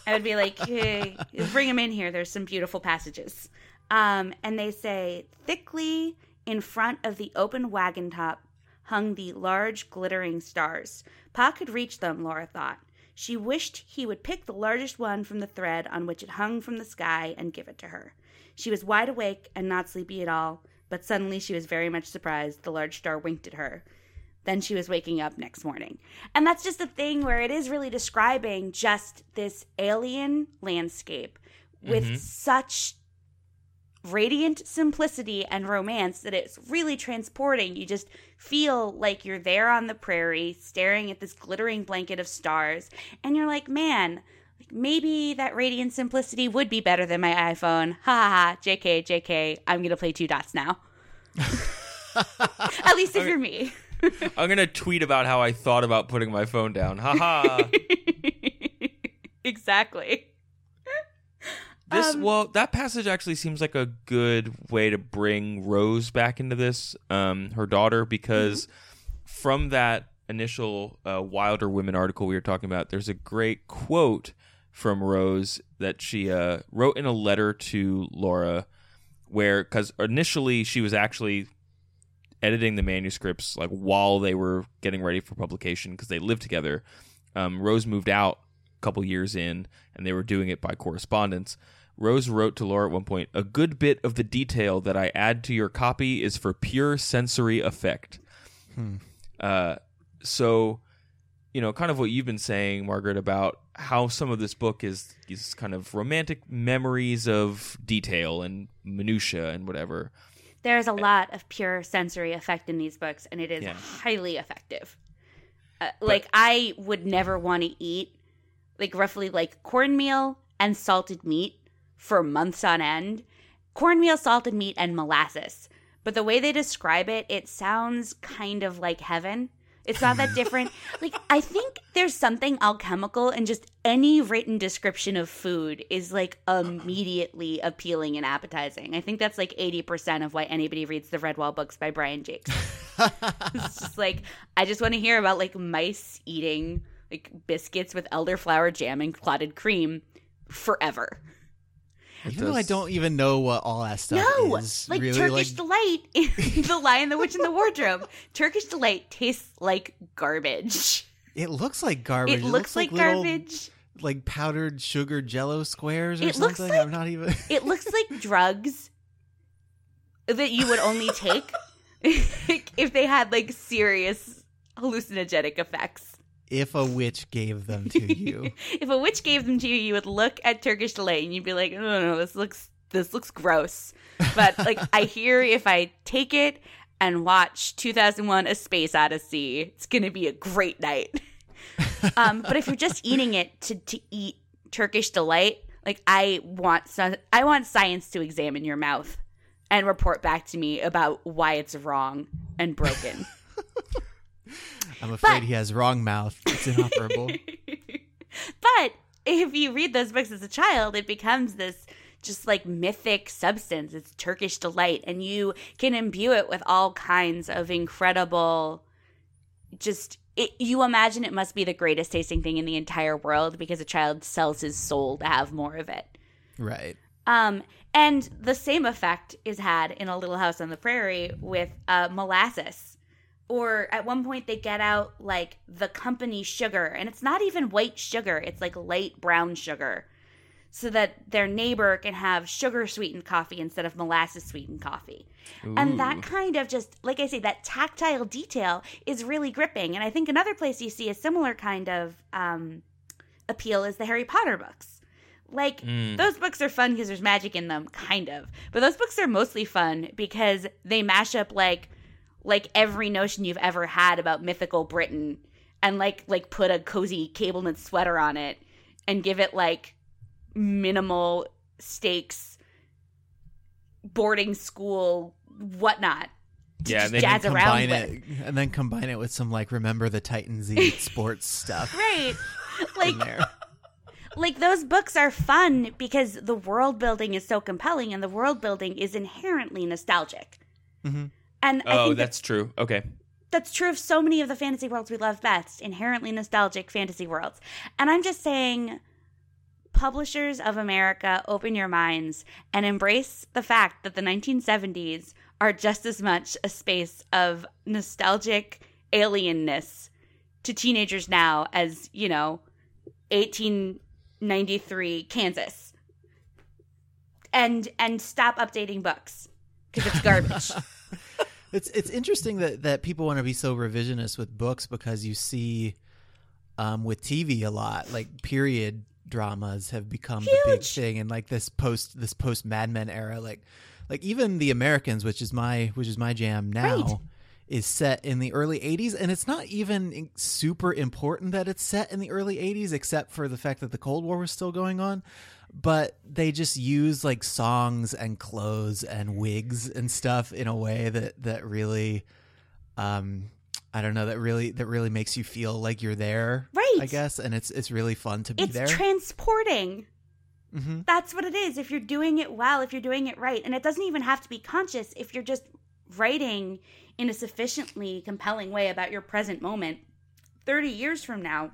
I would be like, hey, bring them in here. There's some beautiful passages. Um, and they say, thickly in front of the open wagon top hung the large glittering stars. Pa could reach them, Laura thought. She wished he would pick the largest one from the thread on which it hung from the sky and give it to her. She was wide awake and not sleepy at all, but suddenly she was very much surprised the large star winked at her. Then she was waking up next morning. And that's just a thing where it is really describing just this alien landscape with mm-hmm. such radiant simplicity and romance that it's really transporting. You just feel like you're there on the prairie staring at this glittering blanket of stars and you're like, "Man, like maybe that radiant simplicity would be better than my iPhone." Ha ha ha. JK, JK. I'm going to play two dots now. At least if you're me. I'm gonna tweet about how I thought about putting my phone down. Haha. exactly. This Um, well, that passage actually seems like a good way to bring Rose back into this, um, her daughter, because from that initial uh, Wilder Women article we were talking about, there's a great quote from Rose that she uh, wrote in a letter to Laura, where because initially she was actually editing the manuscripts like while they were getting ready for publication because they lived together. Um, Rose moved out a couple years in, and they were doing it by correspondence. Rose wrote to Laura at one point, "A good bit of the detail that I add to your copy is for pure sensory effect." Uh, so, you know, kind of what you've been saying, Margaret, about how some of this book is these kind of romantic memories of detail and minutia and whatever. There's a lot of pure sensory effect in these books, and it is Yeah. highly effective. Uh, like I would never want to eat like roughly like cornmeal and salted meat for months on end. Cornmeal, salted meat, and molasses. But the way they describe it, it sounds kind of like heaven. It's not that different. like I think there's something alchemical in just any written description of food is like immediately appealing and appetizing. I think that's like 80% of why anybody reads the Redwall books by Brian Jacques. it's just like I just want to hear about like mice eating like biscuits with elderflower jam and clotted cream forever. Even though I don't even know what all that stuff No, is. like really, Turkish like, delight, the Lion, the Witch, and the Wardrobe. Turkish delight tastes like garbage. it looks like garbage. It, looks, like, little, garbage. like powdered sugar Jello squares or It looks something. like- I'm not even. It looks like drugs that you would only take if they had like serious hallucinogenic effects. If a witch gave them to you. if a witch gave them to you, you would look at Turkish delight and you'd be like, "No, no, no, this looks this looks gross." But like, I hear if I take it and watch 2001: A Space Odyssey, it's gonna be a great night. um, but if you're just eating it to to eat Turkish delight, like I want some, I want science to examine your mouth and report back to me about why it's wrong and broken. I'm afraid But- he has wrong mouth. It's inoperable. but if you read those books as a child, it becomes this just like mythic substance. It's Turkish delight, and you can imbue it with all kinds of incredible, just. It, you imagine it must be the greatest tasting thing in the entire world because a child sells his soul to have more of it. right. Um, and the same effect is had in A Little House on the Prairie with uh, molasses. Or at one point, they get out like the company sugar, and it's not even white sugar, it's like light brown sugar, so that their neighbor can have sugar sweetened coffee instead of molasses sweetened coffee. And that kind of just, like I say, that tactile detail is really gripping. And I think another place you see a similar kind of um, appeal is the Harry Potter books. Like those books are fun because there's magic in them, kind of. But those books are mostly fun because they mash up like like every notion you've ever had about mythical Britain and like like put a cozy cable knit sweater on it and give it like minimal stakes boarding school whatnot. Yeah, they jazz around combine with. it and then combine it with some like remember the Titans eat sports stuff Right. Like like those books are fun because the world building is so compelling and the world building is inherently nostalgic. Mhm. And I Oh, think that's true. Okay. that's true of so many of the fantasy worlds we love best, inherently nostalgic fantasy worlds. And I'm just saying publishers of America, open your minds and embrace the fact that the 1970s are just as much a space of nostalgic alienness to teenagers now as, you know, 1893 Kansas. And and stop updating books because it's garbage. It's it's interesting that that people want to be so revisionist with books because you see um, with TV a lot like period dramas have become the big thing and like this post this post Mad Men era like like even the Americans which is my which is my jam now Right. Is set in the early 80s and it's not even super important that it's set in the early 80s except for the fact that the Cold War was still going on but they just use like songs and clothes and wigs and stuff in a way that that really um I don't know that really that really makes you feel like you're there Right. I guess and it's it's really fun to be it's there transporting. hmm That's what it is. If you're doing it well, if you're doing it right, and it doesn't even have to be conscious. If you're just writing in a sufficiently compelling way about your present moment, 30 years from now,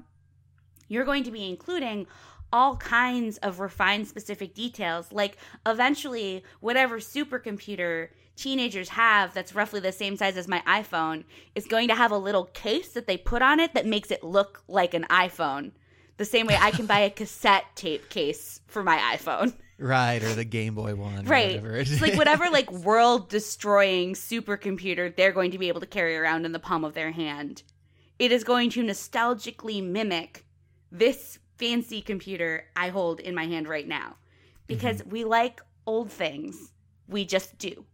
you're going to be including all kinds of refined specific details. Like eventually, whatever supercomputer teenagers have that's roughly the same size as my iPhone is going to have a little case that they put on it that makes it look like an iPhone. The same way I can buy a cassette tape case for my iPhone. right or the Game Boy one or Right. whatever it It's is. like whatever like world destroying supercomputer they're going to be able to carry around in the palm of their hand. It is going to nostalgically mimic this fancy computer I hold in my hand right now. Because we like old things. We just do.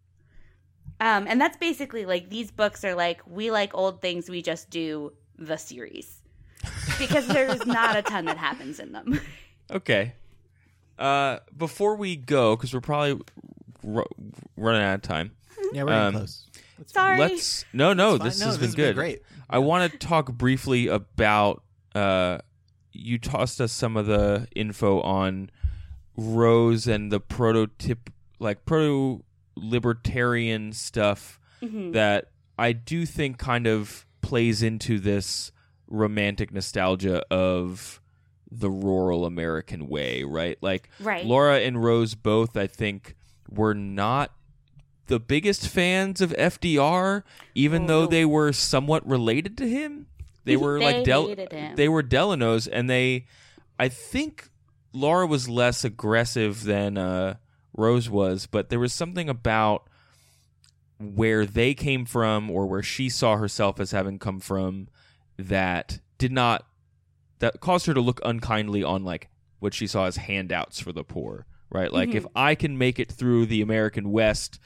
Um, and that's basically like these books are like we like old things, we just do the series. Because there's not a ton that happens in them. Okay. Uh, before we go, because we're probably r- running out of time. yeah we're getting um, close That's Sorry. Let's. No, no. This No, has this been has good. been great. I want to talk briefly about. Uh, you tossed us some of the info on Rose and the prototype, like proto libertarian stuff Mhm. that I do think kind of plays into this romantic nostalgia of the rural American way, right? Like Right. Laura and Rose both, I think, were not the biggest fans of FDR, even Oh, though they were somewhat related to him. They were They like Del- they were Delanos, and they, I think, Laura was less aggressive than uh, Rose was, but there was something about where they came from or where she saw herself as having come from that did not that caused her to look unkindly on like what she saw as handouts for the poor right like if i can make it through the american west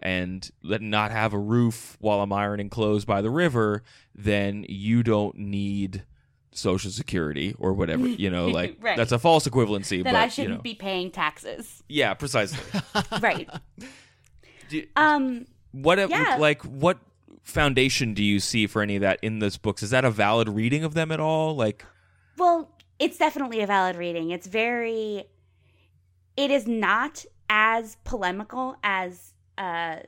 and let not have a roof while i'm ironing clothes by the river then you don't need social security or whatever you know like Right. that's a false equivalency that but I shouldn't you know. be paying taxes. yeah precisely right. Do- Um. What Yeah. like what foundation do you see for any of that in those books? Is that a valid reading of them at all? Like Well, it's definitely a valid reading. It's very. It is not as polemical as uh,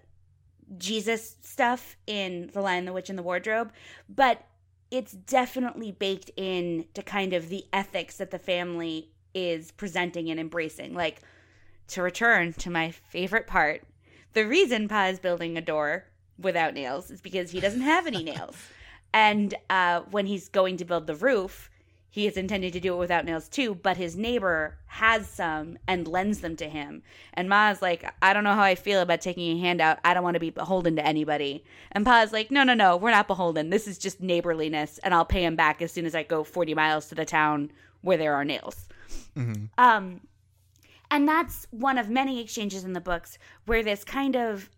Jesus stuff in The Lion, the Witch, and the Wardrobe, but it's definitely baked in to kind of the ethics that the family is presenting and embracing. Like, to return to my favorite part, the reason Pa is building a door without nails is because he doesn't have any nails. And uh, when he's going to build the roof, he is intending to do it without nails too, but his neighbor has some and lends them to him. And Ma's like, I don't know how I feel about taking a handout. I don't want to be beholden to anybody. And Pa's like, No, no, no, we're not beholden. This is just neighborliness, and I'll pay him back as soon as I go 40 miles to the town where there are nails. Um, and that's one of many exchanges in the books where this kind of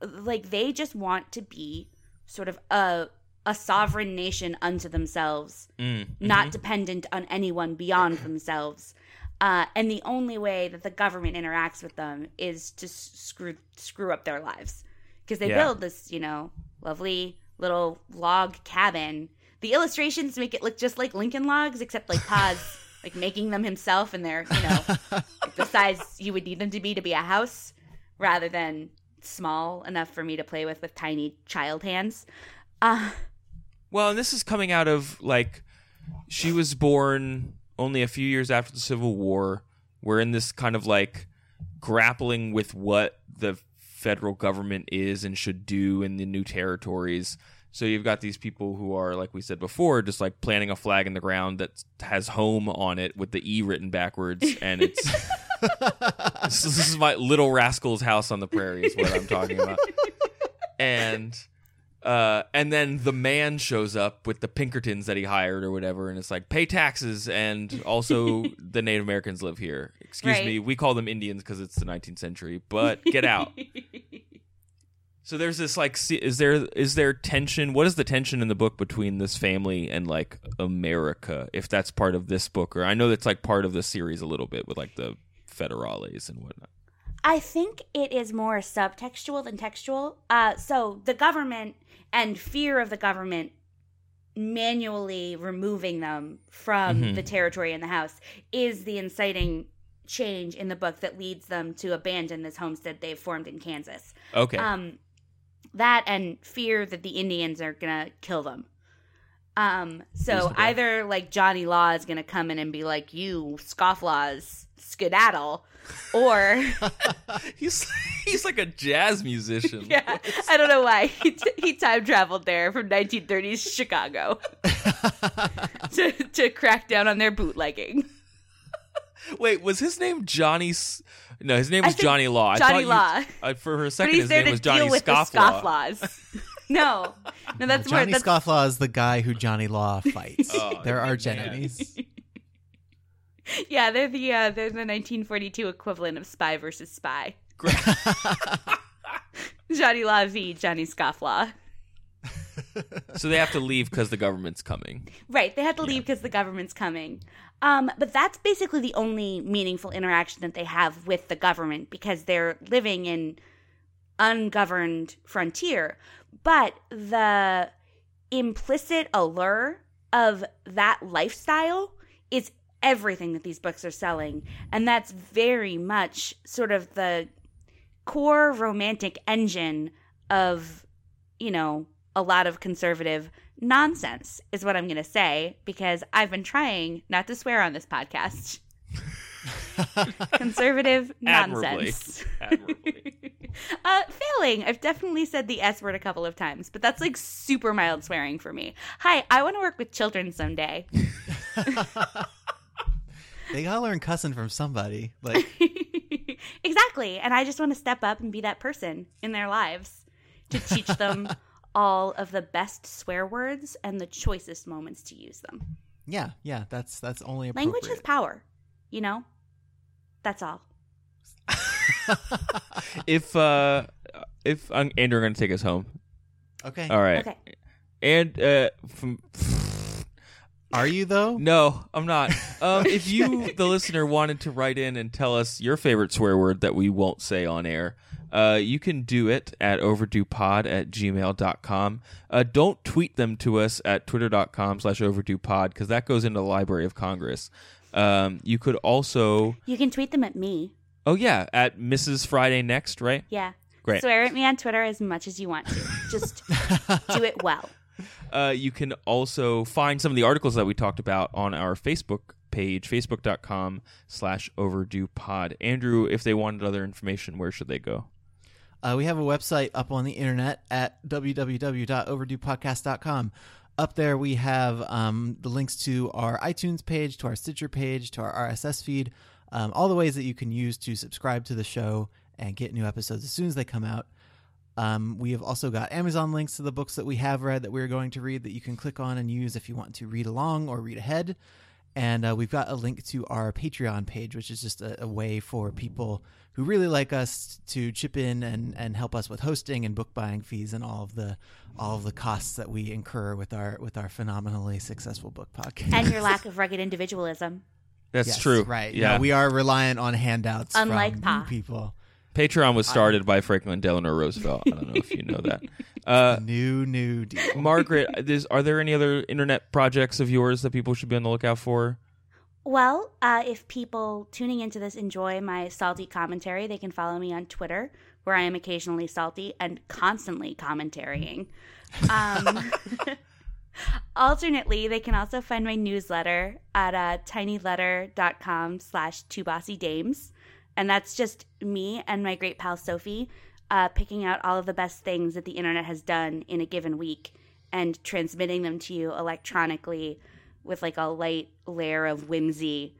like they just want to be sort of a a sovereign nation unto themselves, mm, not dependent on anyone beyond themselves. Uh, and the only way that the government interacts with them is to s- screw screw up their lives because they Yeah. build this, you know, lovely little log cabin. The illustrations make it look just like Lincoln logs, except like Pa's like making them himself, and they're you know like the size you would need them to be to be a house, rather than small enough for me to play with with tiny child hands. Uh, Well, and this is coming out of like she was born only a few years after the Civil War. We're in this kind of like grappling with what the federal government is and should do in the new territories. So you've got these people who are, like we said before, just like planting a flag in the ground that has home on it with the E written backwards, and it's this, is my little rascal's house on the prairie is what I'm talking about, and uh, and then the man shows up with the Pinkertons that he hired or whatever, and it's like pay taxes, and also the Native Americans live here. Excuse Right. me, we call them Indians because it's the 19th century, but get out. So there's this like, is there is there tension? What is the tension in the book between this family and like America? If that's part of this book, or I know that's like part of the series a little bit with like the federales and whatnot. I think it is more subtextual than textual. Uh, so the government and fear of the government manually removing them from Mhm. the territory in the house is the inciting change in the book that leads them to abandon this homestead they've formed in Kansas. Okay, Um, that and fear that the Indians are gonna kill them. Um, so either like Johnny Law is gonna come in and be like, "You scofflaws, skedaddle," or he's he's like a jazz musician. yeah, I don't know why he, t- he time traveled there from 1930s Chicago to to crack down on their bootlegging. Wait, was his name Johnny? S- no, his name was Johnny Law. I Johnny you- Law. uh, for her second, his name was Johnny Scofflaw. Scofflaws. no, no, that's more Johnny that's, Scofflaw is the guy who Johnny Law fights. Oh, They're arch enemies. yeah, they're the uh, they're the 1942 equivalent of Spy versus Spy. Johnny Law v. Johnny Scofflaw. So they have to leave because the government's coming. Right, they had to leave because the government's coming. Um, but that's basically the only meaningful interaction that they have with the government because they're living in ungoverned frontier. But the implicit allure of that lifestyle is everything that these books are selling. And that's very much sort of the core romantic engine of, you know, a lot of conservative nonsense, is what I'm going to say, because I've been trying not to swear on this podcast. conservative Admirably. nonsense. Admirably. Uh, failing. I've definitely said the S word a couple of times, but that's like super mild swearing for me. Hi, I want to work with children someday. They gotta learn cussing from somebody. Like, exactly. And I just want to step up and be that person in their lives to teach them all of the best swear words and the choicest moments to use them. yeah, yeah, that's that's only. Language has power, you know? That's all. if uh, if um, Andrew, are going to take us home. okay. All right. Okay. And uh, from Are you though? no, I'm not. Um, if you, the listener, wanted to write in and tell us your favorite swear word that we won't say on air, uh, you can do it at overduepod at gmail.com. Uh, don't tweet them to us at twitter.com slash overduepod because that goes into the Library of Congress. Um, you could also, You can tweet them at me. Oh yeah, at Mrs. Friday Next, right? Yeah. Great. Swear at me on Twitter as much as you want to. Just do it well. Uh, you can also find some of the articles that we talked about on our Facebook page, facebook.com slash overdue pod. Andrew, if they wanted other information, where should they go? Uh, we have a website up on the internet at www.overduepodcast.com. Up there, we have um, the links to our iTunes page, to our Stitcher page, to our RSS feed, um, all the ways that you can use to subscribe to the show and get new episodes as soon as they come out. Um, we have also got Amazon links to the books that we have read that we're going to read that you can click on and use if you want to read along or read ahead. And uh, we've got a link to our Patreon page, which is just a, a way for people who really like us to chip in and, and help us with hosting and book buying fees and all of the all of the costs that we incur with our with our phenomenally successful book podcast. And your lack of rugged individualism. That's Yes, true. right? Yeah. No, we are reliant on handouts Unlike from Pa. people. Patreon was started by Franklin Delano Roosevelt. I don't know if you know that. Uh, New New Deal. Margaret, is, are there any other internet projects of yours that people should be on the lookout for? Well, uh, if people tuning into this enjoy my salty commentary, they can follow me on Twitter, where I am occasionally salty and constantly commentarying. Um, alternately, they can also find my newsletter at uh, tinyletter.com slash two bossy dames. And that's just me and my great pal Sophie uh, picking out all of the best things that the internet has done in a given week and transmitting them to you electronically with like a light layer of whimsy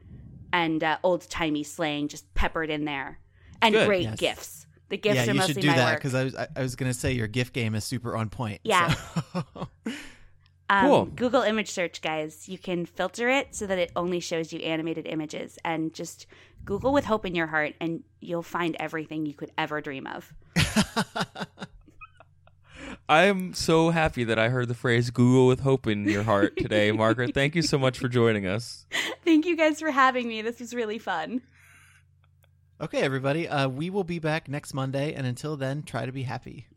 and uh, old timey slang just peppered in there, and Good. great Yes. GIFs. The GIFs yeah, are you mostly should do my that work. because I was I, I was gonna say your GIF game is super on point. Yeah. so- Um, Cool. Google image search, guys. You can filter it so that it only shows you animated images, and just Google with hope in your heart, and you'll find everything you could ever dream of. I'm so happy that I heard the phrase Google with hope in your heart today, Margaret. Thank you so much for joining us. Thank you guys for having me. This was really fun. okay, everybody. Uh, we will be back next Monday, and until then, try to be happy.